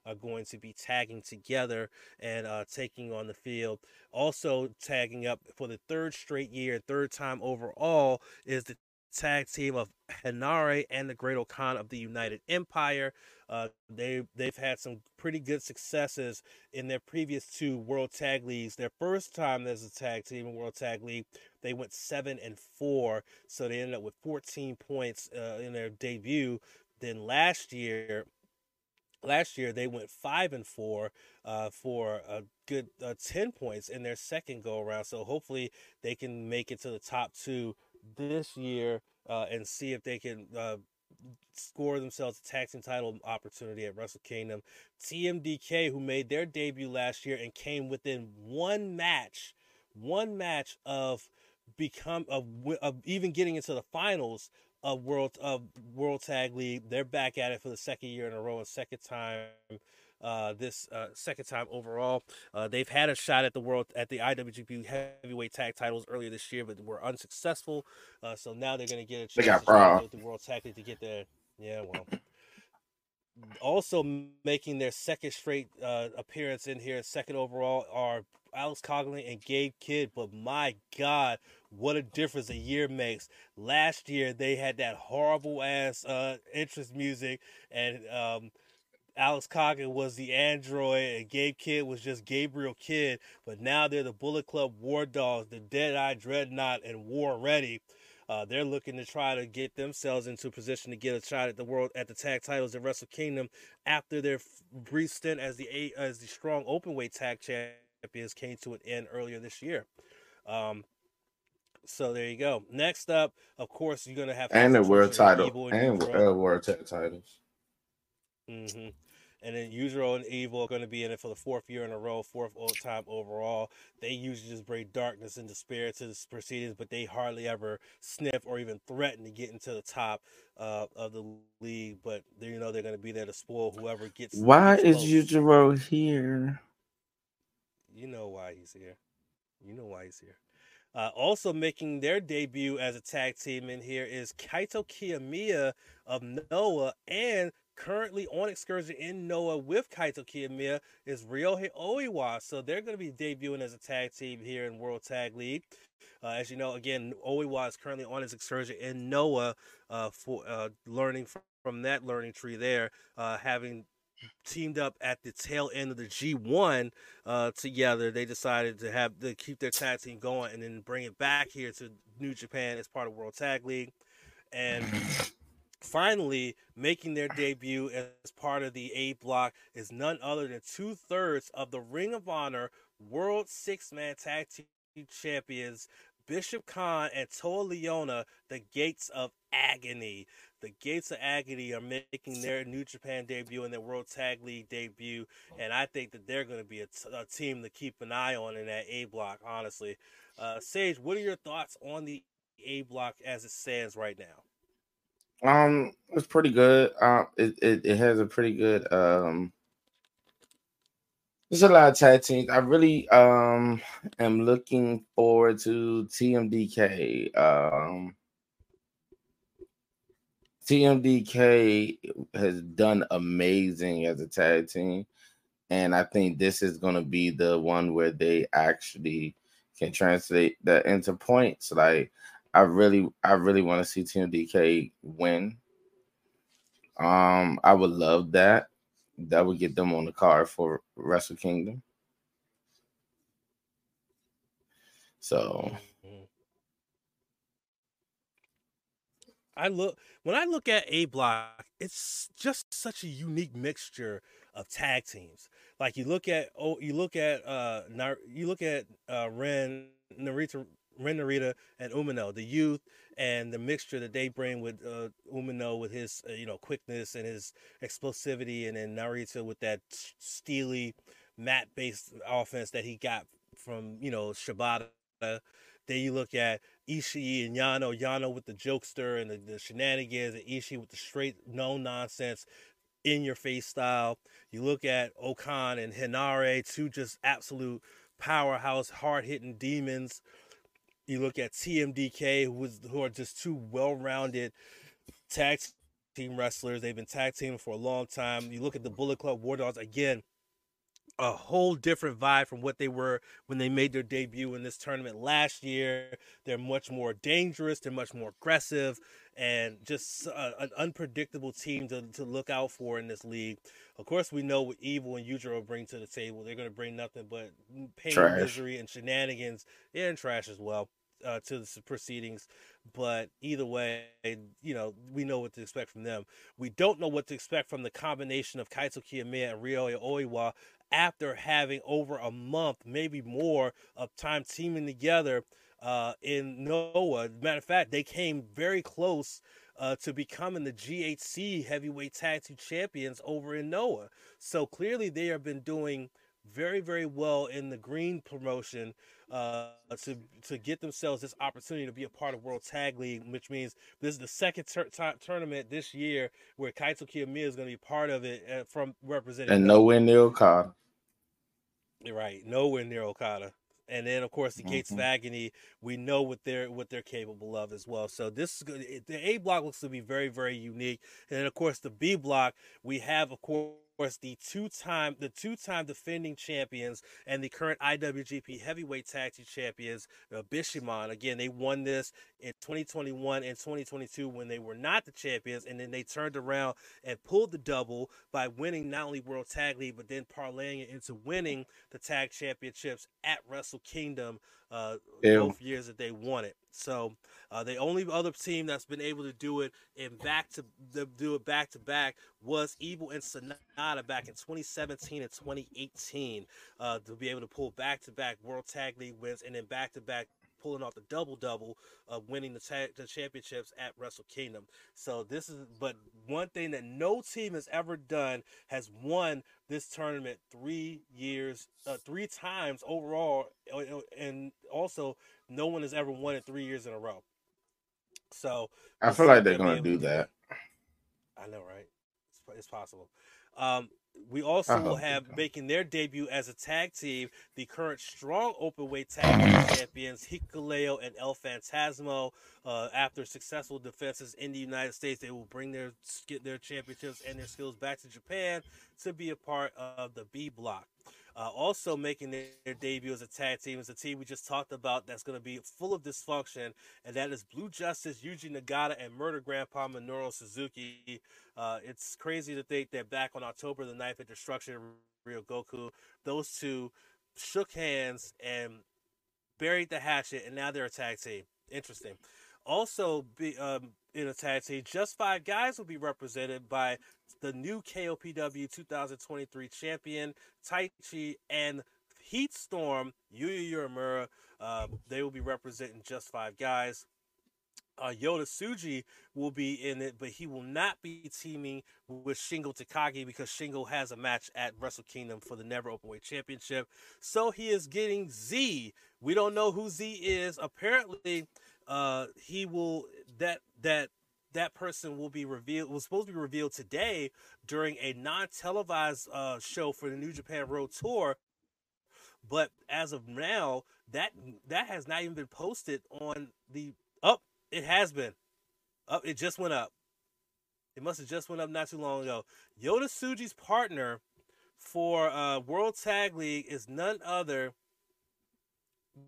are going to be tagging together and uh, taking on the field. Also, tagging up for the third straight year, third time overall, is the tag team of Henare and the Great-O-Khan of the United Empire. Uh, they they've had some pretty good successes in their previous two World Tag Leagues. Their first time as a tag team in World Tag League, they went seven and four, so they ended up with 14 points uh, in their debut. Then last year, last year they went five and four uh, for a good uh, 10 points in their second go around so hopefully they can make it to the top two this year uh, and see if they can uh, score themselves a tag team title opportunity at Wrestle Kingdom. TMDK, who made their debut last year and came within one match, one match of become of, of even getting into the finals of world of World Tag League. They're back at it for the second year in a row and second time uh, this uh, second time overall. Uh, they've had a shot at the world at the IWGP Heavyweight Tag Titles earlier this year, but were unsuccessful. Uh, so now they're going to get a chance They got to try Raw. to go through World Tag League to get there. Yeah, well. Also making their second straight uh, appearance in here, second overall, are Alex Coughlin and Gabe Kidd. But my God, what a difference a year makes. Last year they had that horrible ass uh, interest music, and um, Alex Coughlin was the android, and Gabe Kidd was just Gabriel Kidd. But now they're the Bullet Club War Dogs, the Dead Eye Dreadnought, and War Ready. Uh, they're looking to try to get themselves into a position to get a shot at the world at the tag titles at Wrestle Kingdom after their brief stint as the as the strong openweight tag champions came to an end earlier this year. Um, so there you go. Next up, of course, you're gonna have and the world title and uh, world tag titles. hmm And then Yujiro and Evil are going to be in it for the fourth year in a row, fourth all time overall. They usually just bring darkness and despair to the proceedings, but they hardly ever sniff or even threaten to get into the top uh, of the league. But they, you know they're going to be there to spoil whoever gets. Why is. Yujiro here? You know why he's here. You know why he's here. Uh, also making their debut as a tag team in here is Kaito Kiyomiya of Noah and currently on excursion in Noah with Kaito Kiyomiya is Ryohei Oiwa. So they're going to be debuting as a tag team here in World Tag League. Uh, as you know, again, Oiwa is currently on his excursion in Noah uh, for uh, learning from, from, that learning tree there, uh, having teamed up at the tail end of the G1 uh, together. They decided to have to keep their tag team going and then bring it back here to New Japan as part of World Tag League. And finally making their debut as part of the A block is none other than two thirds of the Ring of Honor World Six Man Tag Team Champions Bishop Kaun and Toa Liona, the Gates of Agony. The Gates of Agony are making their New Japan debut and their World Tag League debut, and I think that they're going to be a, t- a team to keep an eye on in that A block. Honestly, uh, Sage, what are your thoughts on the A block as it stands right now? Um, it's pretty good. Um, it, it, it has a pretty good um. There's a lot of tag teams. I really um am looking forward to TMDK. Um, TMDK has done amazing as a tag team, and I think this is going to be the one where they actually can translate that into points. Like I really, I really want to see TMDK win. Um, I would love that. That would get them on the card for Wrestle Kingdom. So I look when I look at A Block, it's just such a unique mixture of tag teams. Like you look at oh, you look at uh, you look at uh, Ren Narita Ren Narita and Umino, the youth and the mixture that they bring with uh, Umino with his uh, you know quickness and his explosivity, and then Narita with that steely mat based offense that he got from you know Shibata. Then you look at Ishii and Yano, Yano with the jokester and the, the shenanigans, and Ishii with the straight no nonsense in your face style. You look at O-Khan and Henare, two just absolute powerhouse, hard hitting demons. You look at TMDK, who, is, who are just two well rounded tag team wrestlers. They've been tag teaming for a long time. You look at the Bullet Club War Dogs, again, a whole different vibe from what they were when they made their debut in this tournament last year. They're much more dangerous, they're much more aggressive, and just a, an unpredictable team to, to look out for in this league. Of course, we know what Evil and Yujiro bring to the table. They're going to bring nothing but pain, trash. misery, and shenanigans, and trash as well. Uh, to the proceedings, but either way, you know, we know what to expect from them. We don't know what to expect from the combination of Kaito Kiyomiya and Ryo Oiwa after having over a month, maybe more, of time teaming together uh, in Noah. Matter of fact, they came very close uh, to becoming the GHC heavyweight tag team champions over in Noah. So clearly, they have been doing very, very well in the green promotion uh, to to get themselves this opportunity to be a part of World Tag League, which means this is the second tur- t- tournament this year where Kaito Kiyomiya is going to be part of it uh, from representing. And nowhere near Okada. Right, nowhere near Okada. And then, of course, the mm-hmm. Gates of Agony. We know what they're what they're capable of as well. So this is good. The A block looks to be very, very unique. And then, of course, the B block we have, of course course, the two-time the two-time defending champions and the current IWGP Heavyweight Tag Team Champions, uh, Bishamon. Again, they won this in 2021 and 2022 when they were not the champions, and then they turned around and pulled the double by winning not only World Tag League but then parlaying it into winning the tag championships at Wrestle Kingdom uh, both years that they won it. So uh, the only other team that's been able to do it in back to do it back to back was Evil and Sanada back in 2017 and 2018 uh, to be able to pull back to back World Tag League wins and then back to back pulling off the double double of winning the, ta- the championships at Wrestle Kingdom. So this is, but one thing that no team has ever done has won this tournament three years, uh, three times overall, uh, uh, and also no one has ever won it three years in a row. So I feel like they're gonna do that. I know, right? It's, it's possible. Um, we also I will have making their debut as a tag team the current strong openweight tag team champions Hikuleo and El Fantasmo. Uh, after successful defenses in the United States, they will bring their get their championships and their skills back to Japan to be a part of the B Block. Uh, also making their, their debut as a tag team is a team we just talked about that's going to be full of dysfunction, and that is Blue Justice, Yuji Nagata, and Murder Grandpa Minoru Suzuki. Uh, it's crazy to think that back on October the 9th at Destruction Ryogoku, those two shook hands and buried the hatchet, and now they're a tag team. Interesting. Also, be um, in a tag team, just five guys will be represented by the new KOPW 2023 champion Taichi and Heat Storm Yuya Uemura. Um, they will be representing just five guys. Uh, Yota Tsuji will be in it, but he will not be teaming with Shingo Takagi because Shingo has a match at Wrestle Kingdom for the Never Openweight Championship. So he is getting Z. We don't know who Z is. Apparently, uh, he will that that that person will be revealed was supposed to be revealed today during a non-televised uh, show for the New Japan Road Tour. But as of now, that that has not even been posted on the up. it has been up. it just went up. It must have just went up not too long ago. Yota Tsuji's partner for uh, World Tag League is none other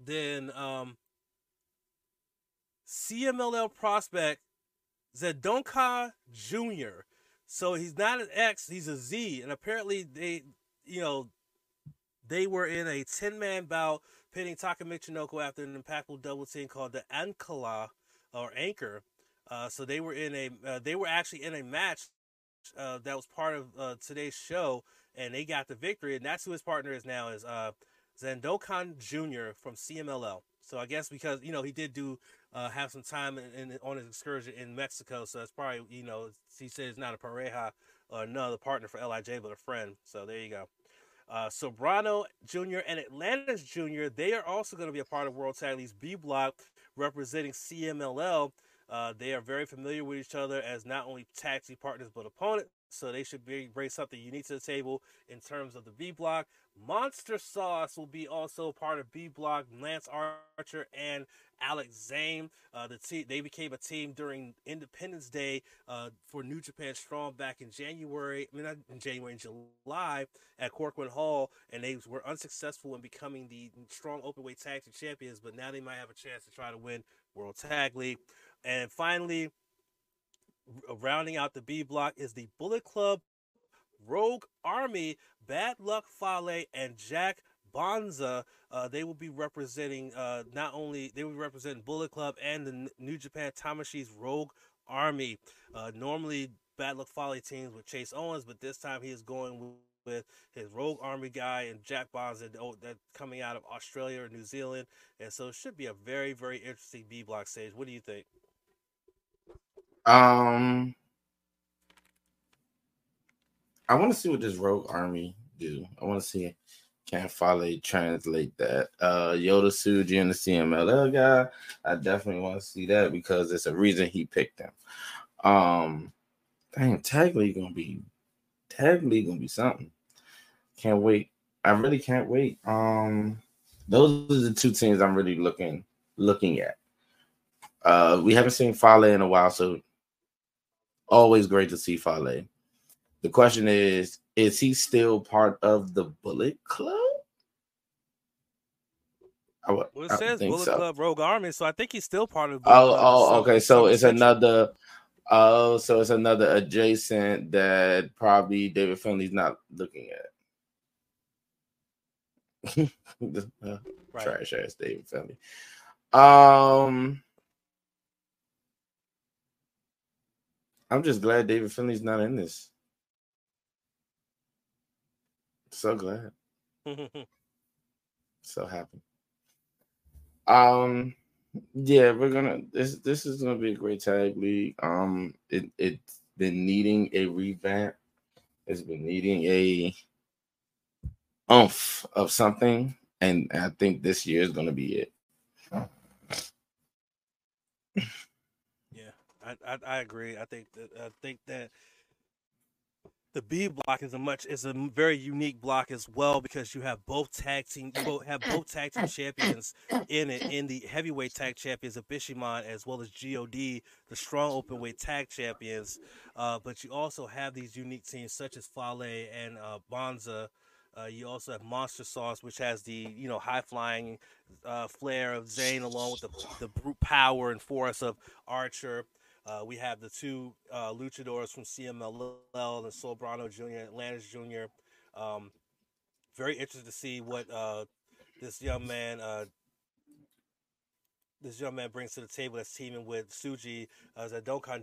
than um, CMLL prospect Zandokan Jr. So he's not an X, he's a Z. And apparently they, you know, they were in a 10 man bout pitting Taka Michinoku after an impactful double team called the Ankala or Anchor. Uh, so they were in a, uh, they were actually in a match uh, that was part of uh, today's show, and they got the victory. And that's who his partner is now is uh, Zandokan Jr. from CMLL. So I guess because you know he did do uh, have some time in, in, on his excursion in Mexico, so it's probably you know he says not a pareja or another partner for Lij, but a friend. So there you go. Uh, Soberano Jr. and Atlantis Jr. They are also going to be a part of World Tag League's B Block, representing CMLL. Uh, they are very familiar with each other as not only tag team partners but opponents, so they should be, bring something unique to the table in terms of the B Block. Monster Sauce will be also part of B Block. Lance Archer and Alex Zane. Uh, the team they became a team during Independence Day uh, for New Japan Strong back in January. I mean, not in January, in July at Korakuen Hall, and they were unsuccessful in becoming the Strong Openweight Tag Team Champions. But now they might have a chance to try to win World Tag League. And finally, rounding out the B block is the Bullet Club Rogue Army, Bad Luck Fale, and Jack Bonza. Uh, they will be representing uh, not only they will be representing Bullet Club and the New Japan Tamashii's Rogue Army. Uh, normally, Bad Luck Fale teams with Chase Owens, but this time he is going with, his Rogue Army guy and Jack Bonza oh, that coming out of Australia or New Zealand, and so it should be a very very interesting B block stage. What do you think? Um, I want to see what this Rogue Army do. I want to see can Fale translate that. Uh, Yota Tsuji and the CMLL guy. I definitely want to see that because it's a reason he picked them. Um, dang, Tag League gonna be Tag League gonna be something. Can't wait. I really can't wait. Um, those are the two teams I'm really looking looking at. Uh, we haven't seen Fale in a while, so always great to see Fale. The question is, is he still part of the Bullet Club? I, would- Well, it I says Bullet so. Club Rogue Army, so I think he's still part of. Bullet Oh, Club oh, some- okay. So it's another. Oh, so it's another adjacent that probably David Finlay's not looking at. Right. Trash ass David Finlay. Um, I'm just glad David Finlay's not in this. So glad. So happy. Um, yeah, we're gonna this this is gonna be a great tag league. Um, it it's been needing a revamp. It's been needing a umph of something, and I think this year is gonna be it. Yeah, I, I I agree. I think that I think that the B block is a much is a very unique block as well because you have both tag team you both have both tag team champions in it in the heavyweight tag champions of Bishamon as well as God the strong open weight tag champions, uh, but you also have these unique teams such as Fale and uh, Bonza. Uh, you also have Monster Sauce, which has the you know high flying uh, flair of Zane, along with the the brute power and force of Archer. Uh, we have the two uh, from CMLL and Soberano Jr., Atlantis Jr. Um, very interested to see what uh, this young man, uh, this young man brings to the table. That's teaming with Tsuji uh,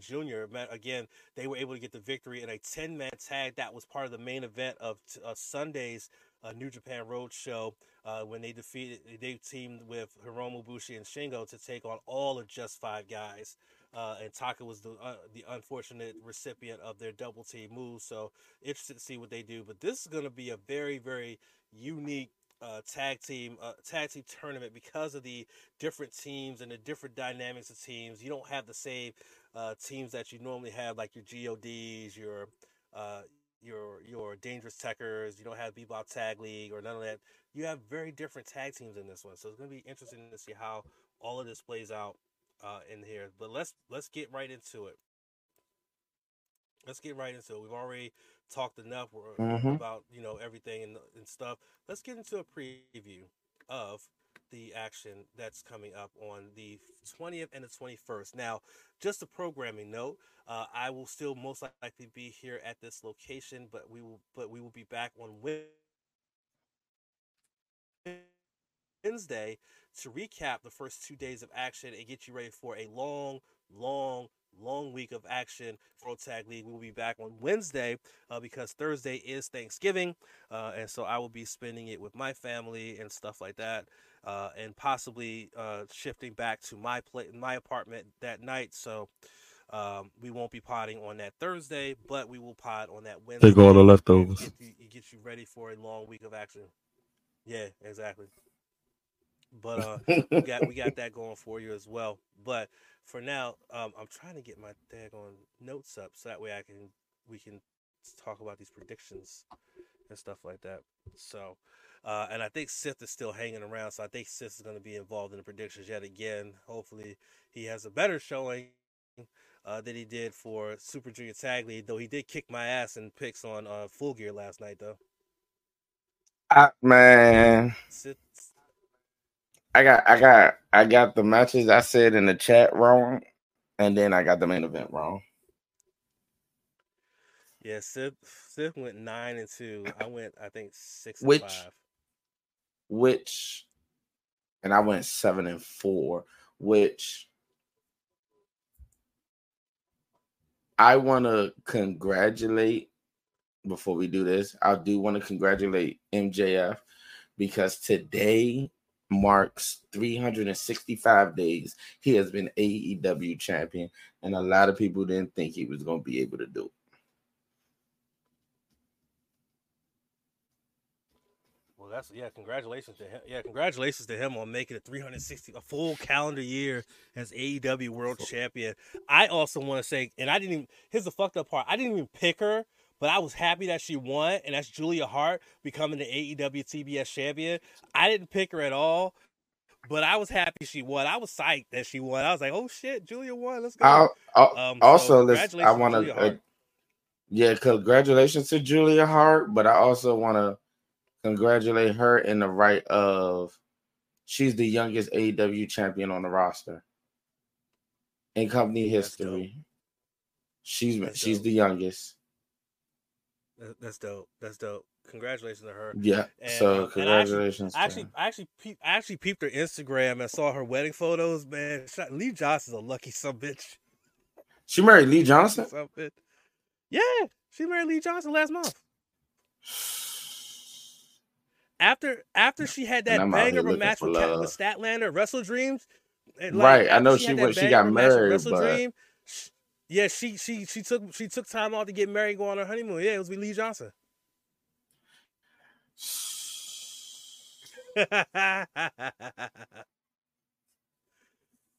Jr. Man, again, they were able to get the victory in a ten-man tag that was part of the main event of t- uh, Sunday's uh, New Japan Road Show uh, when they defeated, they teamed with Hiromu Bushi and Shingo to take on all of just five guys uh, and Taka was the uh, the unfortunate recipient of their double team move. So interested to see what they do. But this is going to be a very very unique uh, tag team uh, tag team tournament because of the different teams and the different dynamics of teams. You don't have the same uh, teams that you normally have, like your GODs, your uh, your your dangerous Tekkers. You don't have Bebop Tag League or none of that. You have very different tag teams in this one, so it's going to be interesting to see how all of this plays out uh, in here. But let's let's get right into it. Let's get right into it. We've already talked enough mm-hmm. about you know everything and, and stuff. Let's get into a preview of the action that's coming up on the 20th and the 21st. Now, just a programming note, uh, I will still most likely be here at this location, but we will but we will be back on Wednesday to recap the first two days of action and get you ready for a long, long, long week of action for Tag League. We will be back on Wednesday uh, because Thursday is Thanksgiving, uh, and so I will be spending it with my family and stuff like that, uh, and possibly uh, shifting back to my play, my apartment that night. So. Um, we won't be potting on that Thursday, but we will pot on that Wednesday. Take all the leftovers. Get you, get you ready for a long week of action. Yeah, exactly. But uh, we got we got that going for you as well. But for now, um, I'm trying to get my daggone notes up so that way I can we can talk about these predictions and stuff like that. So, uh, and I think Sith is still hanging around, so I think Sith is going to be involved in the predictions yet again. Hopefully, he has a better showing uh, than he did for Super Junior Tag League, though he did kick my ass in picks on uh, Full Gear last night, though. Uh, man, Sith, I got I got I got the matches I said in the chat wrong, and then I got the main event wrong. Yeah, Sith Sith went nine and two. I went I think six which, five. Which and I went seven and four, which I want to congratulate before we do this. I do want to congratulate MJF because today marks 365 days he has been AEW champion, and a lot of people didn't think he was going to be able to do it. Well, that's yeah. Congratulations to him. Yeah, congratulations to him on making it 360 a full calendar year as AEW World Champion. I also want to say, and I didn't even. Here's the fucked up part. I didn't even pick her but I was happy that she won, and that's Julia Hart becoming the AEW TBS champion. I didn't pick her at all, but I was happy she won. I was psyched that she won. I was like, "Oh shit, Julia won! Let's go!" I'll, I'll, um, also, so I want to, uh, yeah, congratulations to Julia Hart, but I also want to congratulate her in the right of she's the youngest AEW champion on the roster in company history. She's That's she's dope. the youngest. That's dope. That's dope. Congratulations to her. Yeah. And, so um, congratulations. I actually, I actually, I actually, I actually peeped her Instagram and saw her wedding photos. Man, Lee Johnson's a lucky some bitch. She married Lee Johnson. Yeah, she married Lee Johnson last month. After after she had that banger of a match with, with Statlander, Wrestle Dreams. Like, right, I know she, she went. She got married, but Dream, yeah, she she she took she took time off to get married, go on her honeymoon. Yeah, it was with Lee Johnson.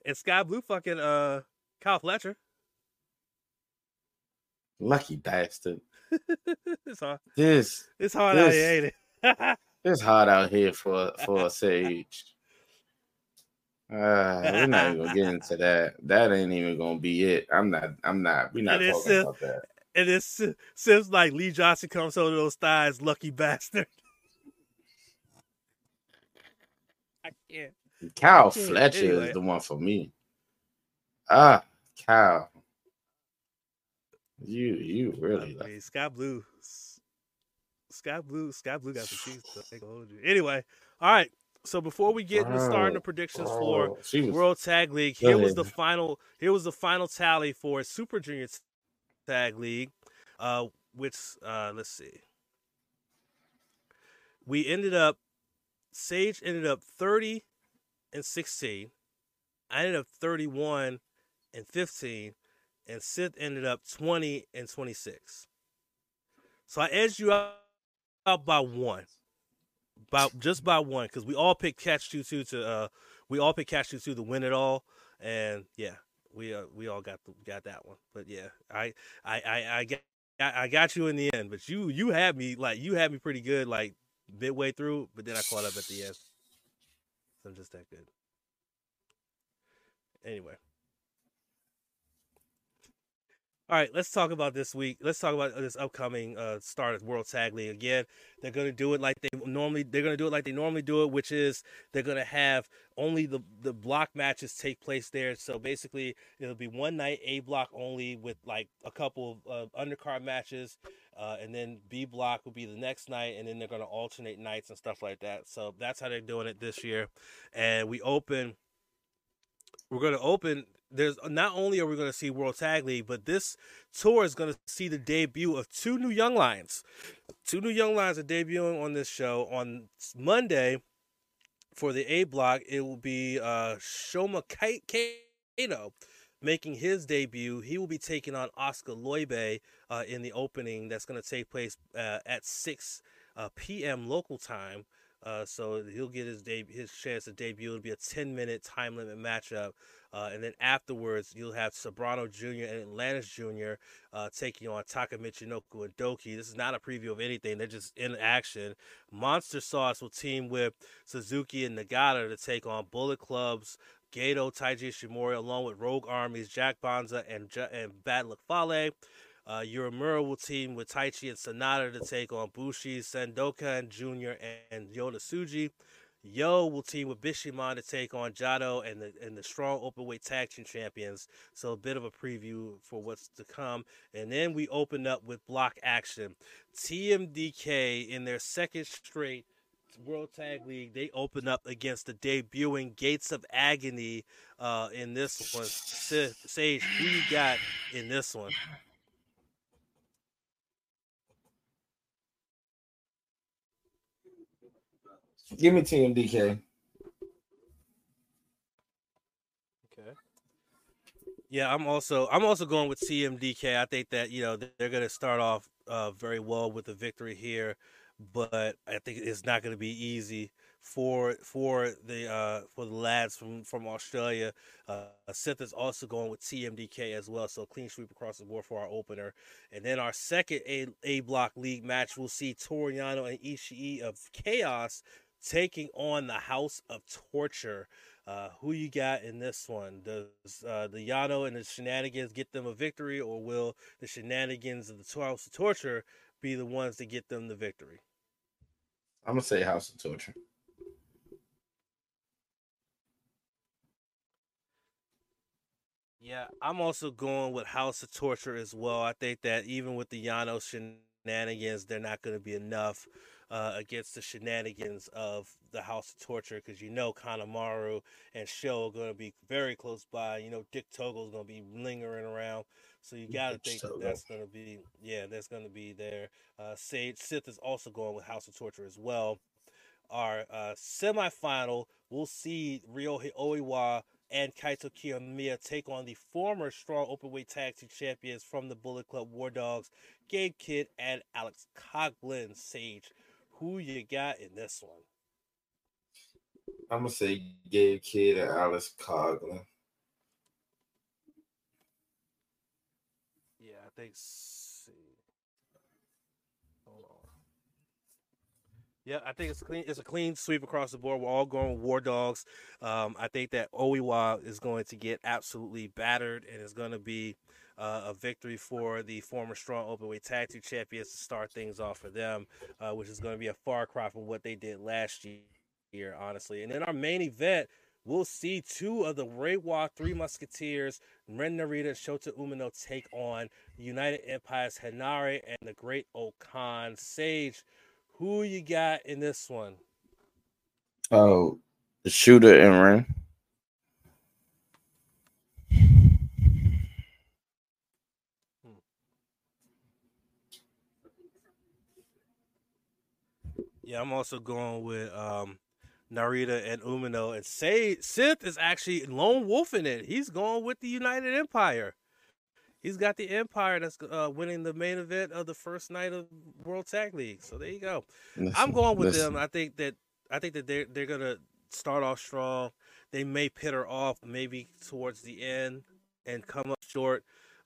and Skye Blue fucking uh Kyle Fletcher. Lucky bastard. it's hard. This It's hard out here, ain't it? it's hot out here for for a sage. Uh, we're not even gonna get into that. That ain't even gonna be it. I'm not. I'm not. We're not is, talking about that. and it seems like Lee Johnson comes over those thighs, lucky bastard. I can't. Kyle Okay, Fletcher anyway. is the one for me. Ah, Kyle. You you really I like Skye Blue, Skye Blue, Skye Blue got some cheese. So I hold you. Anyway, all right. So before we get into starting the predictions for oh, she was World Tag League, here was the final. Here was the final tally for Super Junior Tag League, uh, which uh, let's see. We ended up. Sage ended up thirty and sixteen. I ended up thirty-one and fifteen, and Sith ended up twenty and twenty-six. So I edged you out by one, by just by one, because we all picked Catch Two Two to uh, we all picked Catch Two Two to win it all, and yeah, we uh, we all got the, got that one. But yeah, I I I, I got I got you in the end, but you you had me like you had me pretty good like midway through, but then I caught up at the end. So I'm just that good. Anyway. All right, let's talk about this week. Let's talk about this upcoming uh, start of World Tag League again. They're going to do it like they normally. They're going to do it like they normally do it, which is they're going to have only the the block matches take place there. So basically, it'll be one night A block only with like a couple of uh, undercard matches, uh, and then B block will be the next night, and then they're going to alternate nights and stuff like that. So that's how they're doing it this year. And we open. We're going to open. There's not only are we going to see World Tag League, but this tour is going to see the debut of two new Young Lions. Two new Young Lions are debuting on this show on Monday for the A block. It will be uh, Shoma Kato making his debut. He will be taking on Oskar Leube uh, in the opening that's going to take place uh, at 6 uh, p.m. local time. Uh, so he'll get his deb- his chance to debut. It'll be a 10 minute time limit matchup. Uh, and then afterwards, you'll have Soberano Jr. and Atlantis Jr. Uh, taking on Taka Michinoku and Douki. This is not a preview of anything. They're just in action. Monster Sauce will team with Suzuki and Nagata to take on Bullet Club's Gedo, Taiji Ishimori, along with Rogue Armies, Jack Bonza, and, and Bad Luck Fale. Uh, Uemura will team with Taichi and Sanada to take on Bushi, Zandokan Jr., and Yota Tsuji. Yo will team with Bishamon to take on Jado and the and the strong openweight tag team champions. So a bit of a preview for what's to come. And then we open up with block action. TMDK in their second straight World Tag League, they open up against the debuting Gates of Agony uh, in this one. Sa- Sage, who you got in this one? Give me TMDK. Okay. Yeah, I'm also I'm also going with TMDK. I think that you know they're going to start off uh, very well with the victory here, but I think it's not going to be easy for for the uh, for the lads from from Australia. Uh, Seth is also going with TMDK as well, so clean sweep across the board for our opener. And then our second A A block league match, we'll see Toru Yano and Ishii of Chaos taking on the House of Torture. Uh, who you got in this one? Does uh, the Yano and the shenanigans get them a victory, or will the shenanigans of the House of Torture be the ones that get them the victory? I'm gonna say House of Torture. Yeah, I'm also going with House of Torture as well. I think that even with the Yano shenanigans, they're not going to be enough uh, against the shenanigans of the House of Torture because you know Kanemaru and Sho are going to be very close by. You know Dick Togo's going to be lingering around, so you got to think that that's going to be yeah, that's going to be there. Uh, Sage Sith is also going with House of Torture as well. Our uh, semifinal, we'll see Ryohei Oiwa and Kaito Kiyomiya take on the former strong openweight tag team champions from the Bullet Club War Dogs, Gabe Kidd and Alex Coughlin. Sage, who you got in this one? I'm gonna say Gabe Kidd and Alice Coughlin. Yeah, I think. Hold on. Yeah, I think it's clean. It's a clean sweep across the board. We're all going war dogs. Um, I think that Oiwa is going to get absolutely battered and it's going to be uh, a victory for the former strong openweight tag team champions to start things off for them, uh, which is going to be a far cry from what they did last year, honestly. And then our main event, we'll see two of the Reiwa Three Musketeers, Ren Narita and Shota Umino, take on United Empire's Henare and the Great O-Khan Sage. Who you got in this one? Oh, the shooter and Ren. Yeah, I'm also going with um, Narita and Umino. And say Sith is actually lone wolf in it. He's going with the United Empire. He's got the Empire that's uh, winning the main event of the first night of World Tag League. So there you go. Listen, I'm going with listen. them. I think that I think that they're they're gonna start off strong. They may pit her off maybe towards the end and come up short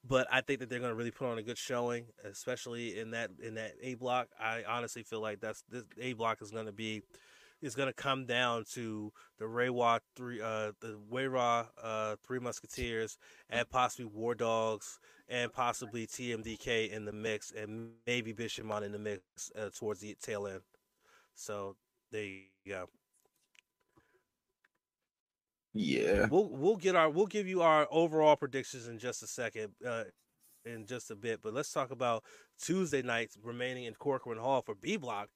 but I think that they're going to really put on a good showing, especially in that in that A block. I honestly feel like that's this A block is going to be is going to come down to the Reiwa three, uh, the Reiwa uh, three Musketeers, and possibly War Dogs, and possibly TMDK in the mix, and maybe Bishamon in the mix uh, towards the tail end. So there you go. Yeah. We'll we'll get our we'll give you our overall predictions in just a second, uh, in just a bit. But let's talk about Tuesday nights remaining in Korakuen Hall for B Block.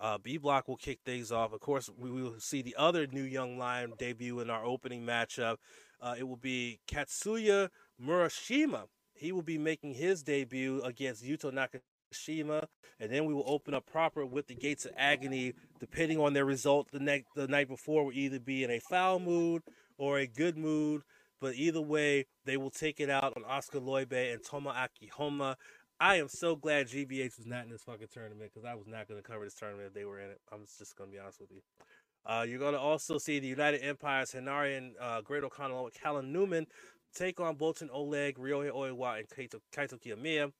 Uh, B Block will kick things off. Of course, we will see the other new young lion debut in our opening matchup. Uh, it will be Katsuya Murashima. He will be making his debut against Yuto Nakashima, and then we will open up proper with the Gates of Agony. Depending on their result the night the night before, will either be in a foul mood or a good mood. But either way, they will take it out on Oskar Leube and Tomoaki Honma. I am so glad GBH was not in this fucking tournament because I was not going to cover this tournament if they were in it. I'm just going to be honest with you. Uh, you're going to also see the United Empires, Henare and uh, Great O'Connell with Callum Newman take on Boltin Oleg, Ryohei Oiwa, and Kaito, Kaito Kiyomiya.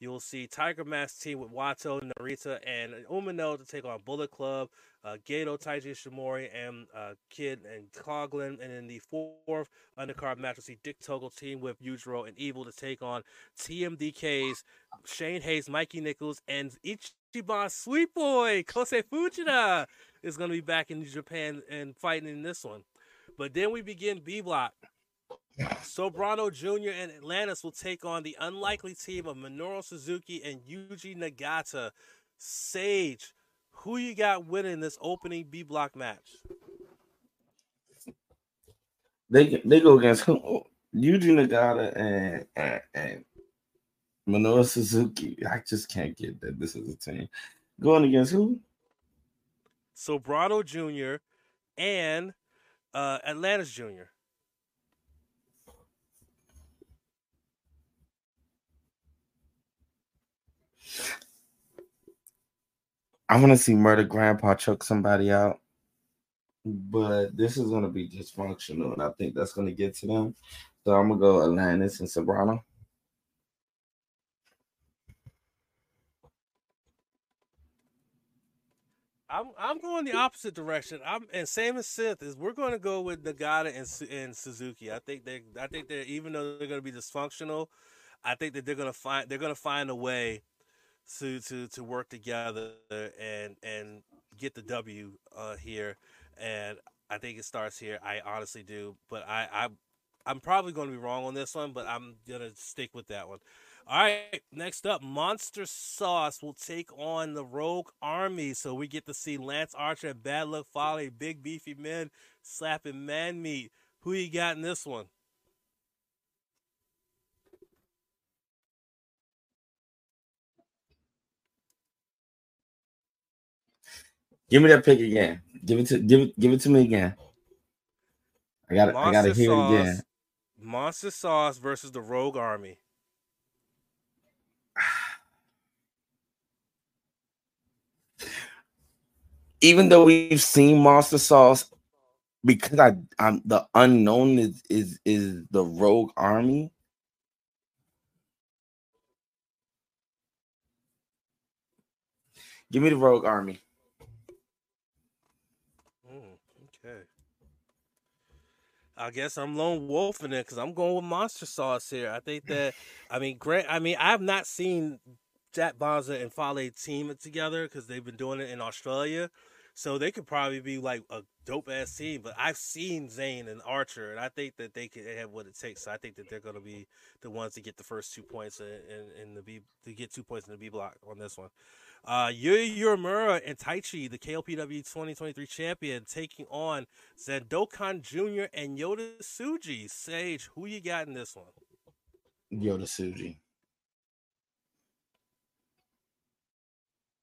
You will see Tiger Mask team with Wato, Narita, and Umino to take on Bullet Club, uh, Gedo, Taiji Shimori, and uh, Kid and Coughlin. And in the fourth undercard match, we'll see Dick Togo team with Yujiro and Evil to take on TMDK's Shane Haste, Mikey Nicholls, and Ichiban Sweet Boy, Kosei Fujita is going to be back in Japan and fighting in this one. But then we begin B Block. Soberano Jr. and Atlantis will take on the unlikely team of Minoru Suzuki and Yuji Nagata. Sage, who you got winning this opening B block match? They they go against who? Yuji Nagata and and, and Minoru Suzuki. I just can't get that this is a team. Going against who? Soberano Jr. and uh, Atlantis Jr. I want to see Murder Grandpa choke somebody out, but this is going to be dysfunctional, and I think that's going to get to them. So I'm gonna go Atlantis and Soberano. I'm I'm going the opposite direction. I'm and same as Sith is we're going to go with Nagata and and Suzuki. I think they I think they even though they're going to be dysfunctional, I think that they're going to find they're going to find a way to to to work together and and get the W uh, here. And I think it starts here. I honestly do, but I I I'm probably going to be wrong on this one, but I'm gonna stick with that one. All right, next up, Monster Sauce will take on the Rogue Army. So we get to see Lance Archer and Bad Luck Fale, big beefy men slapping man meat. Who you got in this one? Give me that pick again. Give it to give it give it to me again. I got I got to hear sauce, it again. Monster Sauce versus the Rogue Army. Even though we've seen Monster Sauce, because I I'm the unknown is is is the Rogue Army. Give me the Rogue Army. I guess I'm lone wolfing it because I'm going with monster sauce here. I think that I mean, Grant. I mean, I have not seen Jack Bonza and Fale team it together because they've been doing it in Australia. So they could probably be like a dope ass team. But I've seen Zayne and Archer, and I think that they can have what it takes. So I think that they're going to be the ones to get the first two points in, in, in the B to get two points in the B block on this one. Uh, Yuya Uemura and Taichi, the KOPW 2023 champion, taking on Zandokan Jr. and Yota Tsuji. Sage, who you got in this one? Yota Tsuji.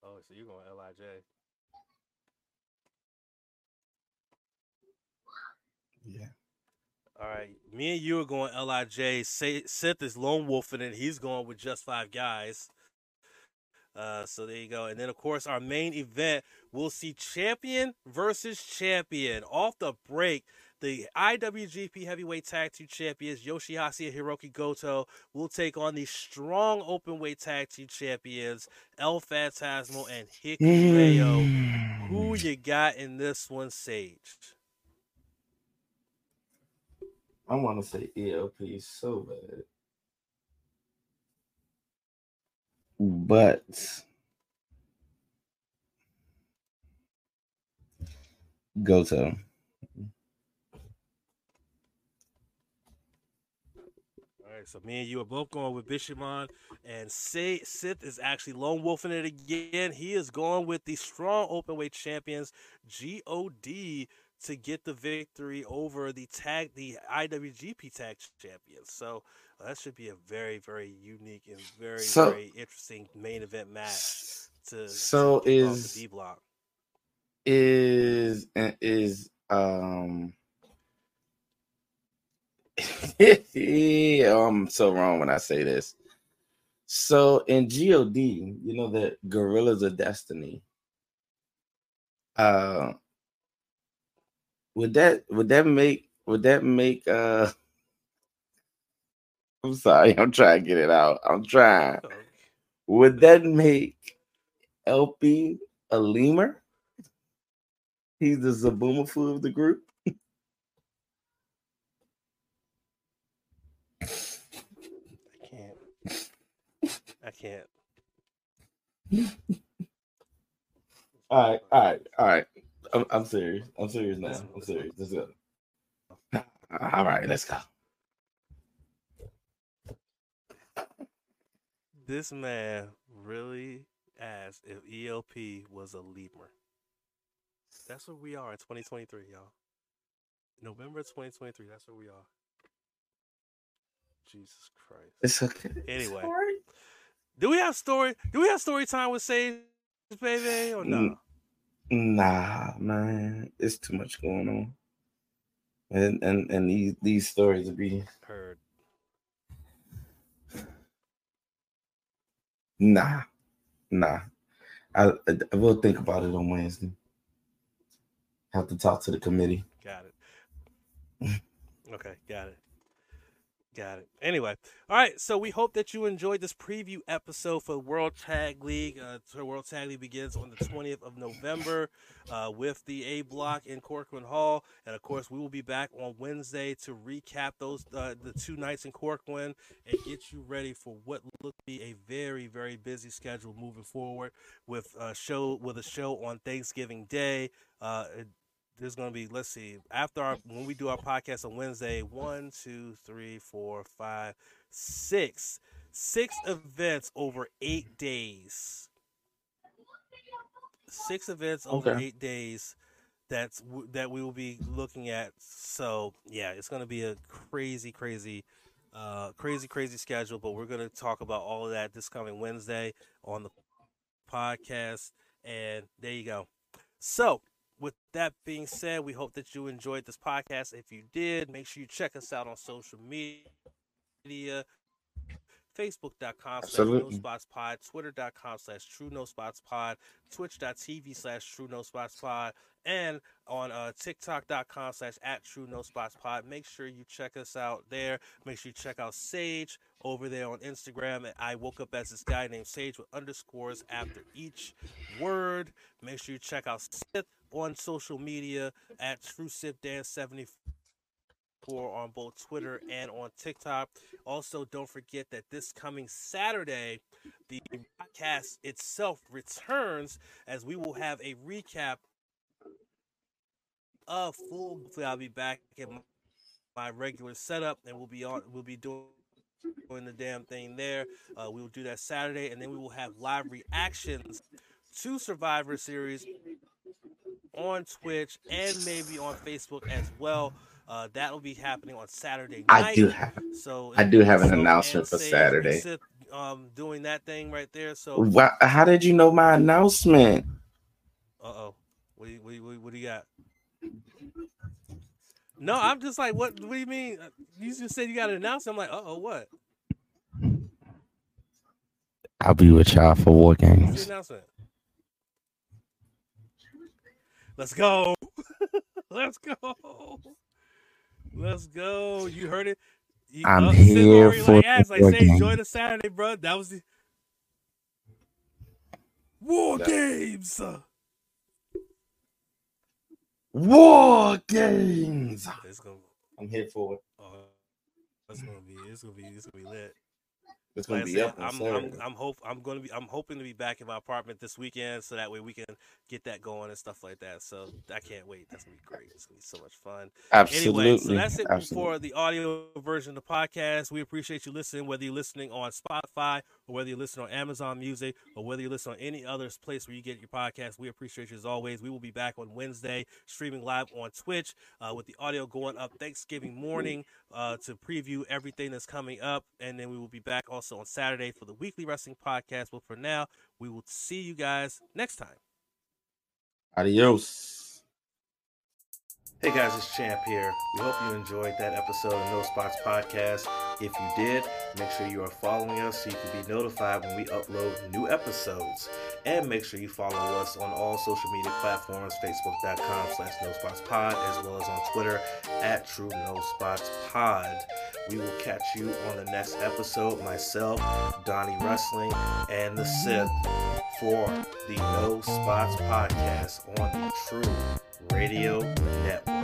Oh, so you're going Lij? Yeah. All right, me and you are going Lij. Sith is lone wolfing it. He's going with just five guys. Uh, so there you go. And then, of course, our main event, we'll see champion versus champion. Off the break, the IWGP Heavyweight Tag Team Champions, Yoshi-Hashi and Hiroki Goto, will take on the strong openweight tag team champions, El Phantasmo and Hikuleo. Who you got in this one, Sage? I want to say ELP so bad. But Goto. All right, so me and you are both going with Bishamon, and say Sith is actually lone wolfing it again. He is going with the strong openweight champions, God, to get the victory over the tag, the IWGP Tag Champions. So that should be a very, very unique and very, so, very interesting main event match. To so to is D block is is um. I'm so wrong when I say this. So in God, you know that Guerrillas of Destiny. Uh, would that would that make would that make uh I'm sorry, I'm trying to get it out. I'm trying. Would that make LP a lemur? He's the Zaboomafoo of the group. I can't. I can't. all right, all right, all right. I'm, I'm serious. I'm serious now. I'm serious. Let's go. All right, let's go. This man really asked if ELP was a lemur. That's where we are in 2023, y'all. November 2023. That's where we are. Jesus Christ. It's okay. Anyway, do we have story? Do we have story time with Sage, baby, or no? Nah, man. It's too much going on, and and and these these stories will be heard. Nah, nah. I, I will think about it on Wednesday. Have to talk to the committee. Got it. okay, got it. Got it. Anyway, all right. So we hope that you enjoyed this preview episode for World Tag League. Uh, World Tag League begins on the 20th of November uh, with the A Block in Korakuen Hall, and of course, we will be back on Wednesday to recap those uh, the two nights in Korakuen and get you ready for what look to be a very very busy schedule moving forward with a show with a show on Thanksgiving Day. Uh, there's going to be let's see after our when we do our podcast on wednesday one two three four five six six events over eight days. Six events over okay. eight days that's that we will be looking at. So yeah it's going to be a crazy crazy uh crazy crazy schedule but we're going to talk about all of that this coming wednesday on the podcast and there you go. So with that being said, we hope that you enjoyed this podcast. If you did, make sure you check us out on social media. Facebook.com slash no spots pod, Twitter.com slash true no spots pod, Twitch.tv slash true no spots pod, and on uh, TikTok.com slash at true no spots pod. Make sure you check us out there. Make sure you check out Sage over there on Instagram. I woke up as this guy named Sage with underscores after each word. Make sure you check out Sith on social media at True Sith Dan 74 on both Twitter and on TikTok. Also, don't forget that this coming Saturday, the podcast itself returns as we will have a recap of full. Hopefully, I'll be back in my regular setup, and we'll be on. We'll be doing doing the damn thing there. Uh, we will do that Saturday, and then we will have live reactions to Survivor Series on Twitch and maybe on Facebook as well. Uh, that will be happening on Saturday night. I do have. So I do have an announcement for Saturday. Sit, um, doing that thing right there. So, Wha- How did you know my announcement? uh oh, what, do you- what, do you- what do you got? No, I'm just like, what? What do you mean? Uh, You just said you got an announcement. I'm like, uh oh, what? I'll be with y'all for war What's games. announcement? Let's go. Let's go. Let's go. You heard it. You, I'm Sid here already, for like, asked, like, war say, enjoy games. the Saturday, bro. That was the war Yeah. games. War games. It's gonna, I'm here for it. uh, it's gonna be, it's gonna be, it's gonna be lit. It's gonna Like I be said, up on I'm, I'm, I'm hope, I'm gonna be, I'm hoping to be back in my apartment this weekend, so that way we can get that going and stuff like that. So I can't wait. That's gonna be great. It's gonna be so much fun. Absolutely. Anyway, so that's it Absolutely. for the audio version of the podcast. We appreciate you listening, whether you're listening on Spotify or whether you're listening on Amazon Music or whether you listen on any other place where you get your podcast. We appreciate you as always. We will be back on Wednesday, streaming live on Twitch uh, with the audio going up Thanksgiving morning uh, to preview everything that's coming up. And then we will be back also on Saturday for the weekly wrestling podcast. But for now, we will see you guys next time. Adios. Hey guys, it's Champ here. We hope you enjoyed that episode of No Spots Podcast. If you did, make sure you are following us so you can be notified when we upload new episodes. And make sure you follow us on all social media platforms, facebook.com slash No Spots Pod, as well as on Twitter at True No Spots Pod. We will catch you on the next episode, myself, Donnie Wrestling, and the Sith for the No Spots Podcast on the True Radio Network.